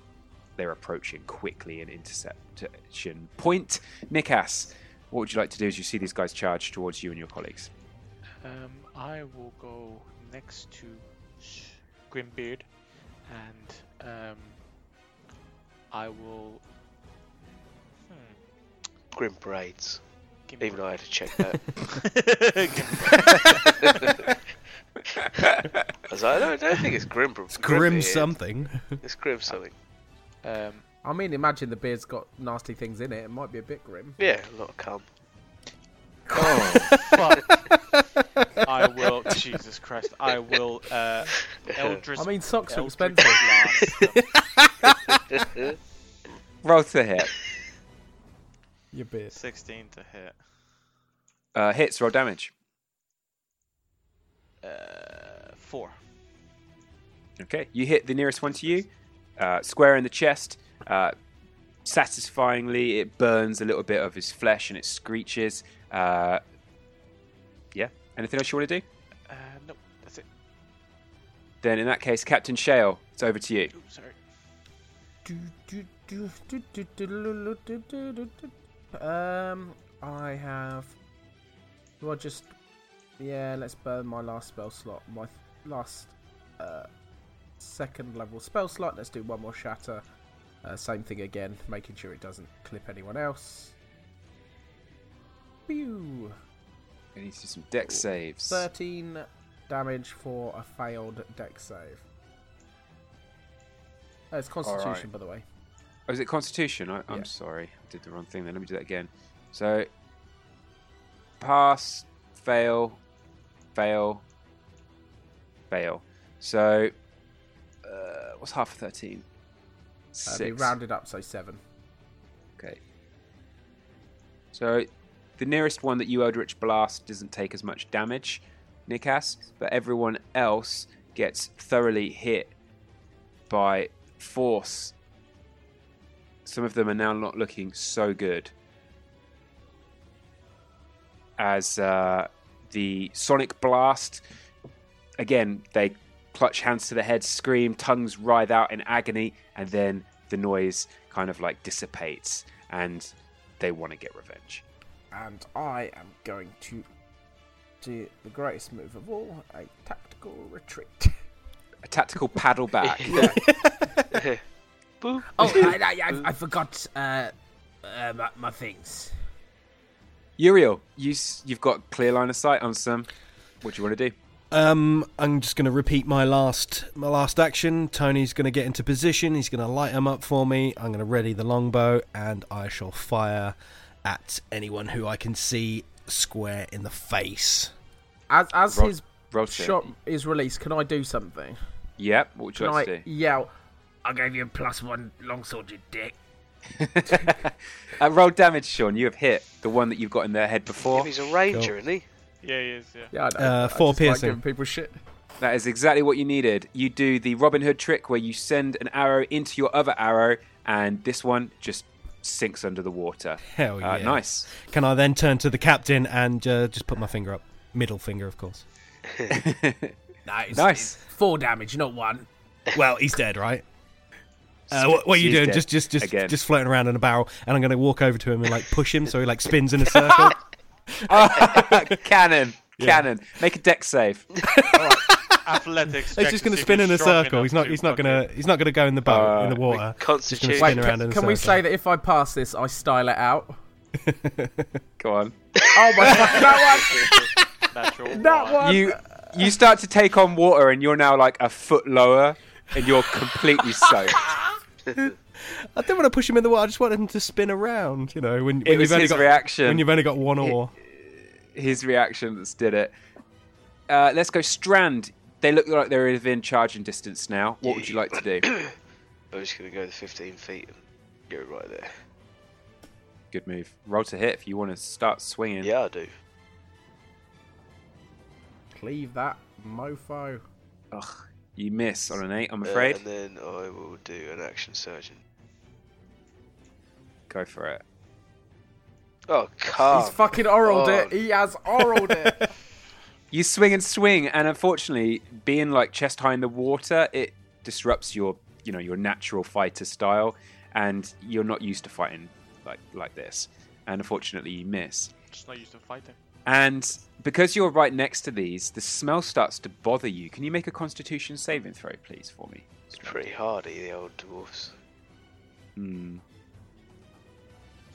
they're approaching quickly in interception point. Nikas, what would you like to do as you see these guys charge towards you and your colleagues? Um, I will go next to Sh- Grimbeard, and um, I will hmm, Grim braids. Give me Even though I had to check that. I I don't, I don't think it's grim. It's grim here. something. It's grim something. um, I mean, imagine the beard's got nasty things in it. It might be a bit grim. Yeah, a lot of cum. fuck. I will. Jesus Christ! I will. Uh, Eldritch. I mean, socks are Eldritch expensive. Blast. Roll to hit. Your beard. Sixteen to hit. Uh, hits, roll damage. Uh, four. Okay, you hit the nearest one to you, uh, square in the chest. Uh, satisfyingly, it burns a little bit of his flesh and it screeches. Uh, yeah. Anything else you want to do? Uh, nope. That's it. Then, in that case, Captain Shale, it's over to you. Ooh, sorry. Um, I have. Do I just? Yeah, let's burn my last spell slot. My last uh, second level spell slot. Let's do one more shatter. Uh, same thing again, making sure it doesn't clip anyone else. Pew! You need to do some dex saves. 13 damage for a failed dex save. Oh, it's Constitution, Alright. by the way. Oh, is it Constitution? I, I'm Yeah. sorry, I did the wrong thing. Then let me do that again. So, pass, fail, fail, fail. So, uh, what's half of thirteen? Uh, be Six. rounded up, so 7. Okay. So, the nearest one that you Eldritch Blast doesn't take as much damage, Nikas, but everyone else gets thoroughly hit by force. Some of them are now not looking so good. As uh, the Sonic Blast, again, they clutch hands to the head, scream, tongues writhe out in agony, and then the noise kind of like dissipates and they want to get revenge. And I am going to do the greatest move of all a tactical retreat. A tactical paddle back. Oh, I, I, I, I forgot uh, uh, my, my things. Uriel, you you've got clear line of sight on some. What do you want to do? Um, I'm just going to repeat my last my last action. Tony's going to get into position. He's going to light him up for me. I'm going to ready the longbow, and I shall fire at anyone who I can see square in the face. As as Roll- his roll shot is released, can I do something? Yep. What would you Can like I to do? yell? I gave you a plus one longsword, you dick. Uh, roll damage, Sean. You have hit the one that you've got in their head before. he's a ranger, isn't he? Yeah, he is. Yeah. Yeah, I know. Uh, four just like piercing. giving people shit. That is exactly what you needed. You do the Robin Hood trick where you send an arrow into your other arrow, and this one just sinks under the water. Hell Uh, yeah! nice. Can I then turn to the captain and uh, just put my finger up, middle finger, of course? No, it's, Nice. four damage, not one. Well, he's dead, right? Uh, what, what are you She's doing? dead. Just, just, just, Again. just floating around in a barrel, and I'm going to walk over to him and like push him so he like spins in a circle. cannon. Cannon. Make a dex save. Athletics. He's just going to spin in a circle. He's not. He's not going to. He's not going to go in the boat in the Uh, water. Just Constitution. spin Wait, around can, in a can we say that if I pass this, I style it out? Go on. Oh my god, that Natural one! That one. one! You you start to take on water, and you're now like a foot lower, and you're completely soaked. I didn't want to push him in the water. I just wanted him to spin around. You know, when, It when was you've only his got reaction. when you've only got one oar. his reaction that's did it. Uh, let's go Strand. They look like they're within charging distance now. What would you like to do? I'm just going to go the 15 feet and go right there. Good move. Roll to hit if you want to start swinging. Yeah, I do. Cleave that mofo. Ugh, you miss on an eight. I'm Uh, afraid. and then I will do an action surgeon. Go for it. Oh, come. He's fucking oraled on. it. He has oraled it. You swing and swing, and unfortunately, being like chest high in the water, it disrupts your, you know, your natural fighter style, and you're not used to fighting like like this. And unfortunately, you miss. Just not used to fighting. And because you're right next to these, the smell starts to bother you. Can you make a Constitution saving throw, please, for me? It's pretty hardy, the old dwarfs. Hmm.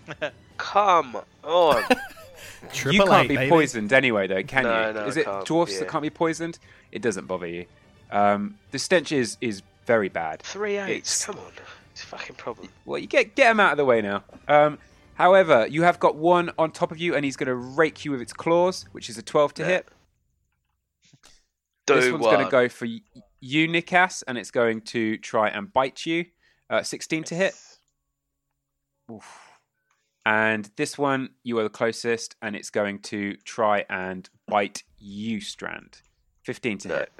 Come on. you can't eight, be baby. poisoned anyway, though, can No, you? no, is I it can't, dwarfs yeah. that can't be poisoned? It doesn't bother you. Um, the stench is is very bad. Three eights. It's- Come on, it's a fucking problem. Well, you get get them out of the way now. Um, however, you have got one on top of you, and he's going to rake you with its claws, which is a twelve to Yeah. hit. Do this one's one. going to go for you, Nikas, and it's going to try and bite you. Uh, Sixteen to hit. Oof. And this one, you are the closest, and it's going to try and bite you, Strand. 15 to No. hit.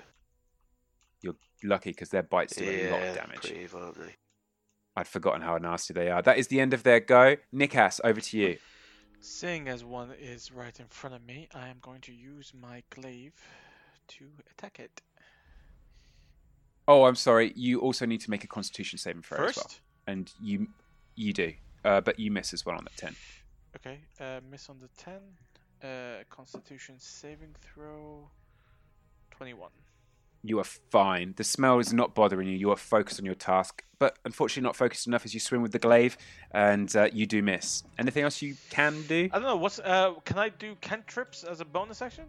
You're lucky because their bites do a lot of damage. I'd forgotten how nasty they are. That is the end of their go. Nikas, over to you. Seeing as one is right in front of me, I am going to use my glaive to attack it. Oh, I'm sorry. You also need to make a Constitution saving throw as well, First? and you you do, uh, but you miss as well on that ten. Okay, uh, miss on the 10. Uh, Constitution saving throw 21. You are fine. The smell is not bothering you. You are focused on your task, but unfortunately not focused enough as you swim with the glaive, and uh, you do miss. Anything else you can do? I don't know, what's. Uh, can I do cantrips as a bonus action?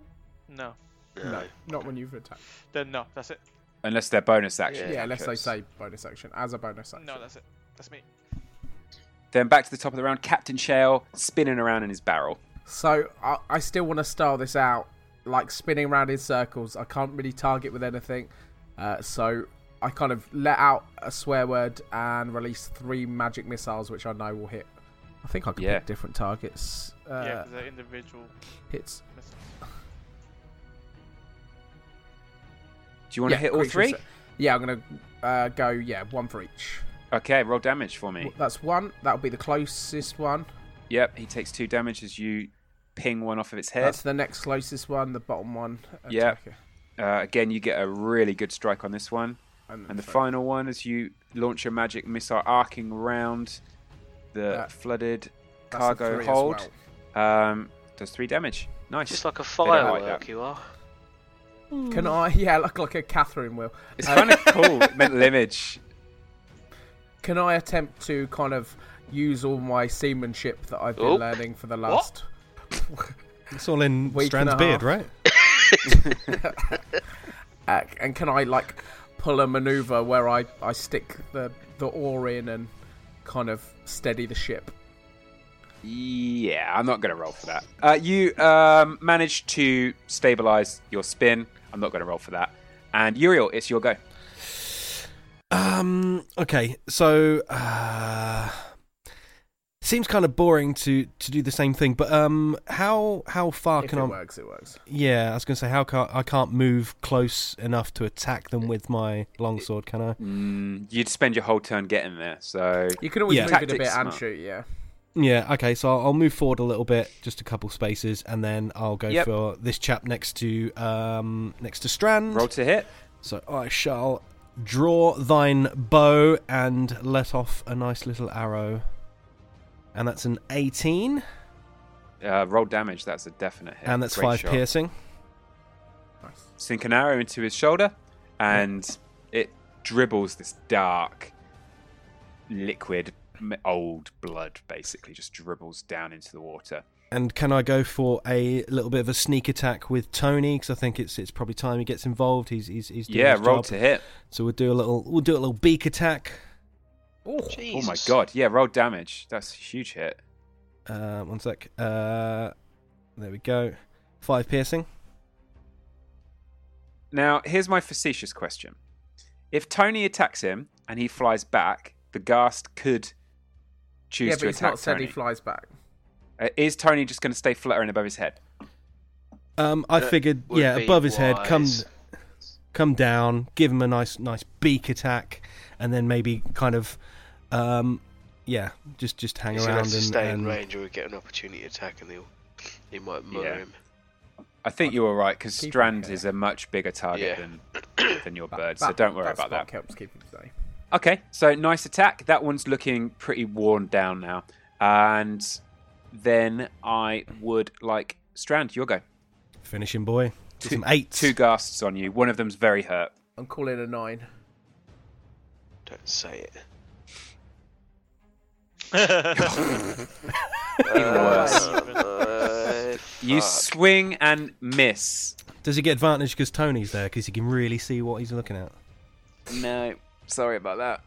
No. No. No, not when you've attacked. Then no, that's it. Unless they're bonus action. Yeah, unless they say bonus action as a bonus action. No, that's it. That's me. Then back to the top of the round. Captain Shale spinning around in his barrel. So I, I still want to style this out, like spinning around in circles. I can't really target with anything, uh, so I kind of let out a swear word and release three magic missiles, which I know will hit. I think I can Yeah. pick different targets. Uh, yeah, 'cause they're individual hits. missiles. Do you want to hit all creatures. three? Yeah, I'm gonna uh, go. Yeah, one for each. Okay, roll damage for me. That's one. That'll be the closest one. Yep, he takes two damage as you ping one off of its head. That's the next closest one. The bottom one. Yeah. Uh, again, you get a really good strike on this one. And, And the third. final one, as you launch your magic missile arcing round the That- flooded cargo hold, well. um, does three damage. Nice. Just like a don't like firework, that. you are. Can I? Yeah, look like a Catherine wheel. it's Uh, kind of cool. Mental image. Can I attempt to kind of use all my seamanship that I've been Oh. learning for the last? It's all in Week Strand's beard, right? Uh, and can I like pull a maneuver where I, I stick the the oar in and kind of steady the ship? Yeah, I'm not going to roll for that. Uh, you um, managed to stabilize your spin. I'm not going to roll for that. And Uriel, it's your go. Um. Okay. So, uh, seems kind of boring to to do the same thing. But um, how how far if can it I? works, it works. Yeah, I was gonna say how can I can't move close enough to attack them with my longsword. Can I? Mm, you'd spend your whole turn getting there, so You can always Yeah. move it a Tactics bit and shoot. Yeah. Yeah. Okay. So I'll, I'll move forward a little bit, just a couple spaces, and then I'll go Yep. for this chap next to um next to Strand. roll to hit. So I shall draw thine bow and let off a nice little arrow. And that's an 18, Uh, roll damage. That's a definite hit. and that's Great five shot. piercing. Nice. Sink an arrow into his shoulder, and it dribbles this dark, liquid, old blood. Basically, just dribbles down into the water. And can I go for a little bit of a sneak attack with Tony? Because I think it's it's probably time he gets involved. He's he's, he's doing Yeah, his roll job. to hit. So we'll do a little we'll do a little beak attack. Oh, Oh my god! Yeah, roll damage. That's a huge hit. Uh, one sec. Uh, there we go. Five piercing. Now, here's my facetious question: If Tony attacks him and he flies back, the ghast could choose yeah, to but he's not said Tony. he flies back. Uh, is Tony just going to stay fluttering above his head? Um, I That figured, yeah, be above his head, come come down, give him a nice nice beak attack, and then maybe kind of, um, yeah, just just hang He's around have to and, stay in range or we get an opportunity attack and he'll he might murder Yeah. him. I think you were right because Strand is a much bigger target Yeah. than than your bird, so don't worry about that. Helps keep him steady. Okay, so nice attack. That one's looking pretty worn down now. And then I would like Strand, your go. Finishing boy. Two- Some eights. Two ghasts on you. One of them's very hurt. I'm calling a nine. Don't say it. Even worse. You swing and miss. Does he get advantage because Tony's there? Because he can really see what he's looking at. No, sorry about that.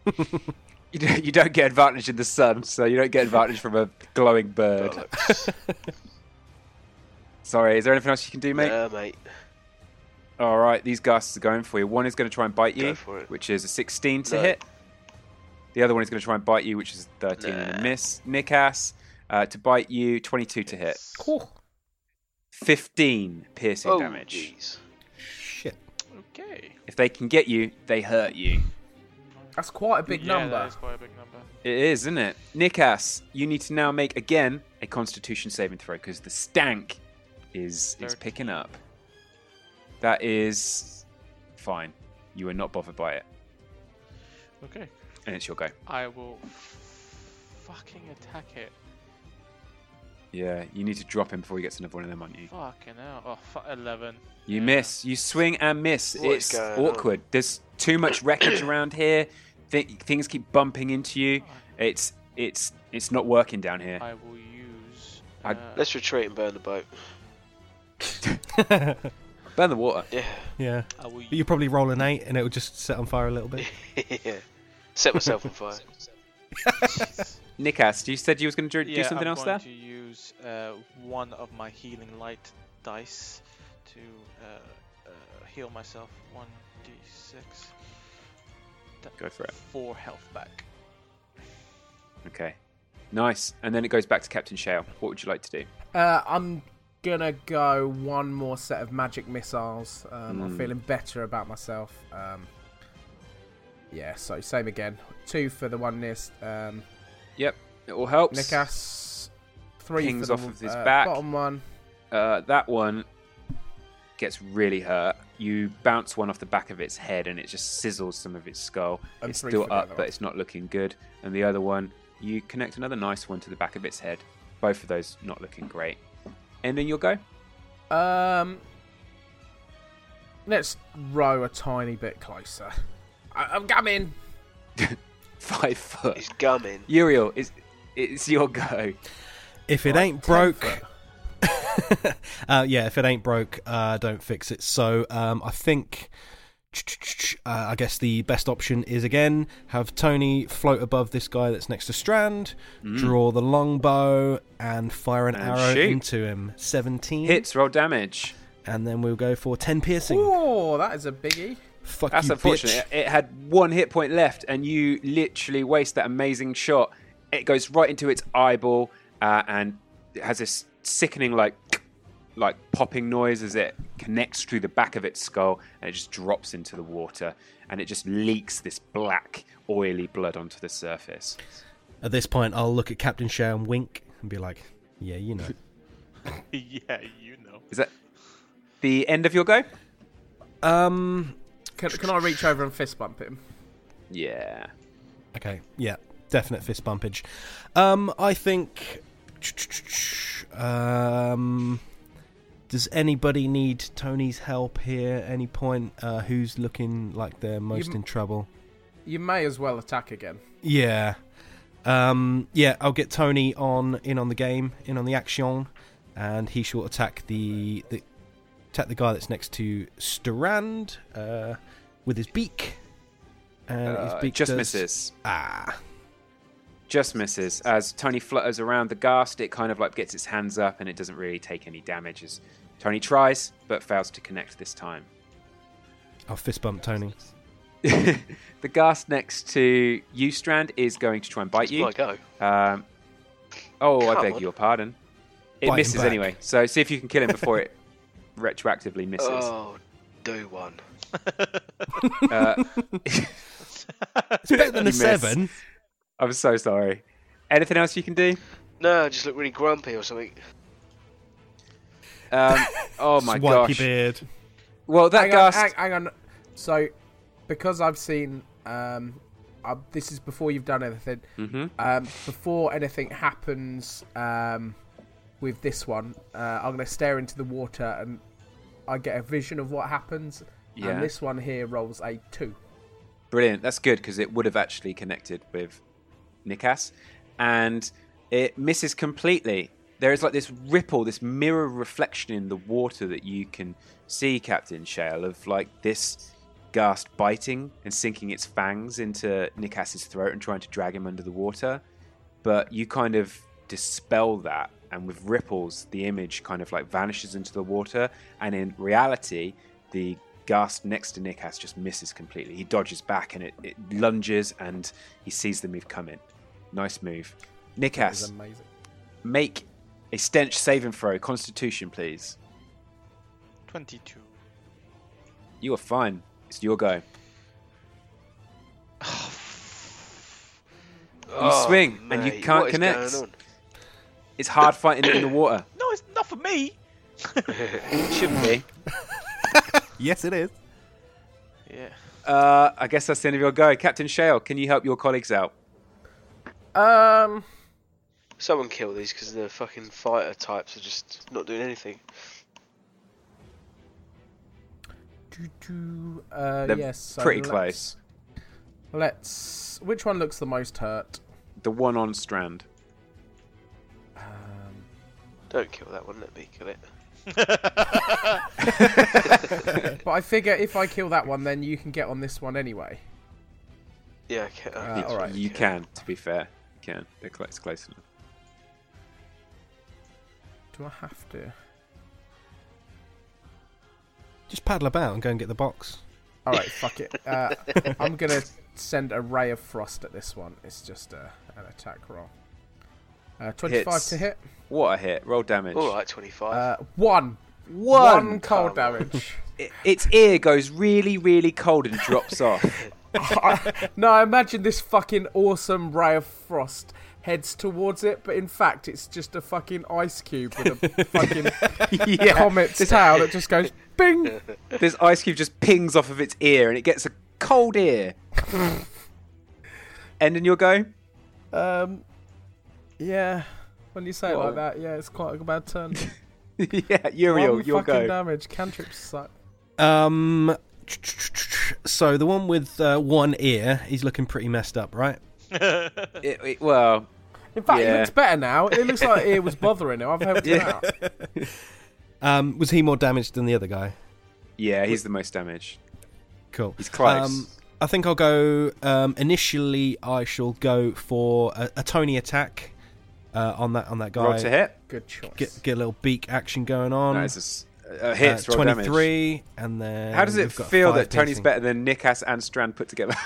you, don't, you don't get advantage in the sun, so you don't get advantage from a glowing bird. Sorry, is there anything else you can do, mate? Yeah, mate. All right, these ghasts are going for you. One is going to try and bite you, Go for it. which is a 16 to No. hit. The other one is going to try and bite you, which is a 13 and a miss. Nikas, uh, to bite you, 22 to hit. Cool. 15 piercing Oh, damage. jeez. Shit. Okay. If they can get you, they hurt you. That's quite a big yeah, number. That is quite a big number. It is, isn't it? Nikas, you need to now make again a Constitution saving throw because the stank is is picking up. That is fine. You are not bothered by it, Okay. And it's your go. I will fucking attack it. Yeah, you need to drop him before he gets another one of them on you. Fucking hell. Oh, fu- 11. You Yeah. miss. You swing and miss. What is it's going on? awkward. There's too much wreckage around here. Th- things keep bumping into you. It's it's it's not working down here. I will use. I- Uh, Let's retreat and burn the boat. Burn the water. Yeah. Yeah. I will But you probably roll an eight and it will just set on fire a little bit. yeah. Set myself on fire. Nikas, you said you was going to do, do yeah, something I'm else going there. to use uh, one of my healing light dice to uh, uh, heal myself. 1d6. That- Go for it. Four health back. Okay. Nice. And then it goes back to Captain Shale. What would you like to do? Uh, I'm gonna go one more set of magic missiles. Um, Mm. I'm feeling better about myself. Um, yeah, so same again. Two for the one nearest um, Yep, it all helps. Nikas. Three Pings off of his uh, back. bottom one. Uh, that one gets really hurt. You bounce one off the back of its head and it just sizzles some of its skull. And it's still up, but one. it's not looking good. And the other one, you connect another nice one to the back of its head. Both of those not looking great. And then you'll go. Um, let's row a tiny bit closer. I- I'm coming. Five foot. He's gumming. Uriel, it's, it's your go. If it Right, ain't broke, uh, yeah, if it ain't broke, uh, don't fix it. So um, I think, uh, I guess the best option is again have Tony float above this guy that's next to Strand, draw the longbow, and fire an Mm. And arrow shoot. into him. Seventeen Hits, roll damage. and then we'll go for ten piercing. Oh, that is a biggie. Fuck That's you, unfortunate. bitch. It, it had one hit point left, and you literally waste that amazing shot. It goes right into its eyeball, uh, and it has this sickening, like, like popping noise as it connects through the back of its skull, and it just drops into the water, and it just leaks this black, oily blood onto the surface. At this point, I'll look at Captain Shao and wink and be like, "Yeah, you know." yeah, you know. Is that the end of your go? um. Can, can I reach over and fist bump him? Yeah. Okay, yeah, definite fist bumpage. Um, I think. Um, does anybody need Tony's help here? Any point? Uh, who's looking like they're most m- in trouble? You may as well attack again. Yeah. Um, yeah, I'll get Tony on in on the game, in on the action, and he shall attack the, the attack the guy that's next to Strand uh, with his beak. And his Uh, beak just does- misses. Ah. just misses as Tony flutters around the ghast. It kind of like gets its hands up and it doesn't really take any damage as Tony tries but fails to connect this time. I'll fist bump Tony. the ghast next to you, Strand, is going to try and bite It's you. my go. Um, oh, I beg on. your pardon. It Bite misses anyway, so see if you can kill him before it retroactively misses. Oh, do one. Uh, It's better than a seven. I'm so sorry. Anything else you can do? No, I just look really grumpy or something. Um, oh my Just gosh. your beard. Well, that hang, on, hang, hang on. So, because I've seen, um, uh, this is before you've done anything. Mhm. Um, before anything happens, um, with this one, uh, I'm going to stare into the water and I get a vision of what happens. Yeah. And this one here rolls a two. Brilliant. That's good because it would have actually connected with Nikas. And it misses completely. there is like this ripple, this mirror reflection in the water that you can see, Captain Shale, of like this ghast biting and sinking its fangs into Nikas's throat and trying to drag him under the water. But you kind of dispel that, and with ripples, the image kind of like vanishes into the water, and in reality, the ghast next to Nikas just misses completely. He dodges back and it, it lunges, and he sees the move coming. Nice move. That was Nikas, amazing. make a stench saving throw, Constitution, please. 22. You are fine. It's your go. You swing and you can't connect. Going on? It's hard fighting it in the water. No, it's not for me. It shouldn't be. Yes, it is. Yeah. Uh, I guess that's the end of your go. Captain Shale, can you help your colleagues out? Um, Someone kill these because the fucking fighter types are just not doing anything. doo, doo, uh, They're yes. so pretty let's- close. Let's. Which one looks the most hurt? The one on Strand. Don't kill that one. Let me kill it. but I figure if I kill that one, then you can get on this one anyway. Yeah. Okay. Uh, You- alright. You can, to be fair. You can. They're close, close enough. Do I have to? Just paddle about and go and get the box. All right, fuck it. Uh, I'm gonna send a ray of frost at this one. It's just a, an attack roll. Uh, 25 Hits. to hit. What a hit. Roll damage. All right, twenty-five. Uh, one. One. One cold Come damage. I- its ear goes really, really cold and drops off. no, I imagine this fucking awesome ray of frost heads towards it, but in fact, it's just a fucking ice cube with a fucking yeah. comet's tail that just goes bing. This ice cube just pings off of its ear and it gets a cold ear. End in your go? Um, yeah. When you say it like that, yeah, it's quite a bad turn. yeah, Uriel, One your fucking go. damage. Cantrips suck. Um, so the one with uh, one ear, he's looking pretty messed up, right? It- it- well, In fact, Yeah. it looks better now. It looks like it was bothering him. I've helped him Yeah. out. Um, was he more damaged than the other guy? yeah, he's the most damaged. Cool. He's close. Um, I think I'll go. Um, initially, I shall go for a, a Tony attack uh, on that on that guy. Roll to hit. Good choice. Get get a little beak action going on. That is a s- a hit. Uh, roll damage. 23, and then How does it feel that Tony's piercing. better than Nikas and Strand put together?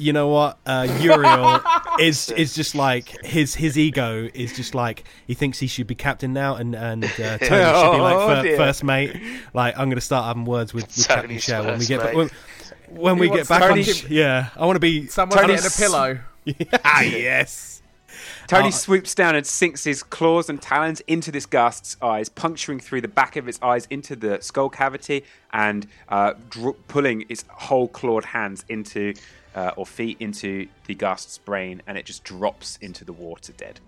You know what? Uh, Uriel is is just like his his ego is just like he thinks he should be captain now, and and uh, Tony should be like Oh, fir- dear. first mate. Like I'm going to start having words with, with Captain Tony's Shell when we get mate. when, when we get wants back. On, Tony's- yeah, I want to be. Someone Tony's- getting a pillow. ah, yes. Tony Uh, swoops down and sinks his claws and talons into this ghast's eyes, puncturing through the back of its eyes into the skull cavity and uh, dr- pulling its whole clawed hands into uh, or feet into the ghast's brain, and it just drops into the water dead.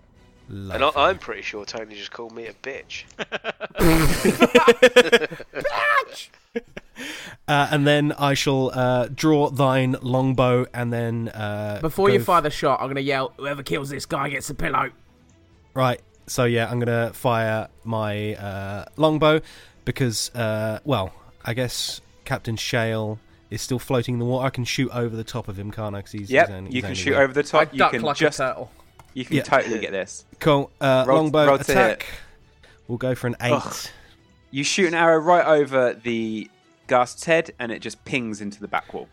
and I, I'm pretty sure Tony just called me a bitch. Uh, and then I shall uh, draw thine longbow, and then uh, Before go you f- fire the shot, I'm going to yell, whoever kills this guy gets a pillow. Right. So yeah, I'm gonna fire my uh, longbow because, uh, well, I guess Captain Shale is still floating in the water. I can shoot over the top of him, can't I? 'Cause he's, Yep, he's only- you can shoot there. over the I top. You duck can like just a turtle. you can Yeah. totally get this. Cool. Uh, Roll- longbow roll attack. We'll go for an eight. Ugh. You shoot an arrow right over the ghast's head, and it just pings into the back wall.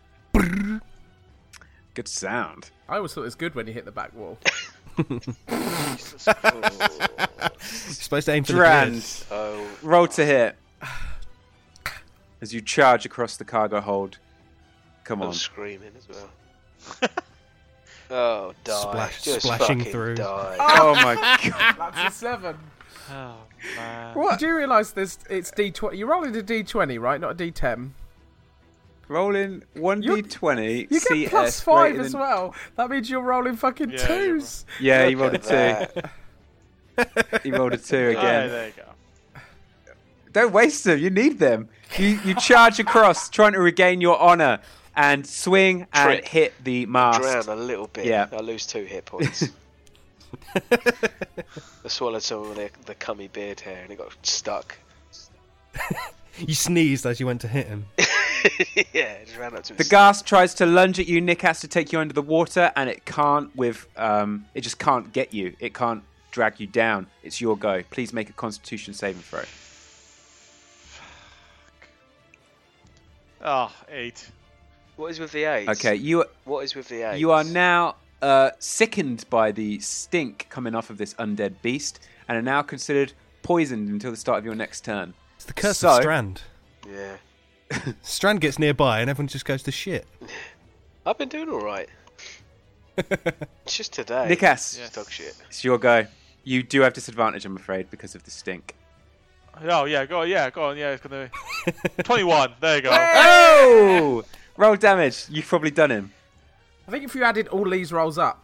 Good sound. I always thought it was good when you hit the back wall. Jesus You're supposed to aim for the Drand, beard. Oh, roll to hit as you charge across the cargo hold. Come I'm on. screaming as well. oh, die! Splash- Just splashing fucking through. Die. Oh my god. That's a seven. Oh man. Did you realise this? It's D20. You're rolling a D20, right? Not a D10. Rolling 1d20. You CS get plus five as than- well. That means you're rolling fucking Yeah, you're twos. Yeah, you rolled a two. You rolled a two Oh, again. there you go. Don't waste them. You need them. You you charge across, trying to regain your honor, and swing and hit the mast. Drown a little bit. Yeah. I lose two hit points. I swallowed some of the, the cummy beard hair and it got stuck. You sneezed as you went to hit him. yeah, it just ran up to him. The his- ghast tries to lunge at you. Nick has to take you under the water, and it can't. With um, it just can't get you. It can't drag you down. It's your go. Please make a Constitution saving throw. Oh, eight. What is with the eight? Okay, you What is with the eight? you are now uh, sickened by the stink coming off of this undead beast, and are now considered poisoned until the start of your next turn. It's the curse So- of Strand. Yeah. Strand gets nearby and everyone just goes to shit. I've been doing alright. it's just today. Nick S. It's dog shit. It's your go. You do have disadvantage, I'm afraid, because of the stink. Oh yeah, go on, yeah, go on, yeah. It's gonna be twenty-one. There you go. Oh! Roll damage. You've probably done him. I think if you added all these rolls up,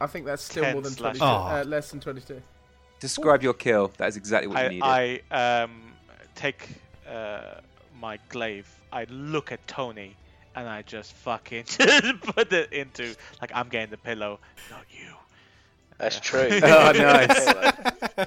I think that's still 10 more than slash 22. Oh. Uh, less than 22. Describe your kill. That is exactly what you needed. I, I um take uh, my glaive. I look at Tony and I just fucking put it into like I'm getting the pillow, not you. That's true. Oh, nice.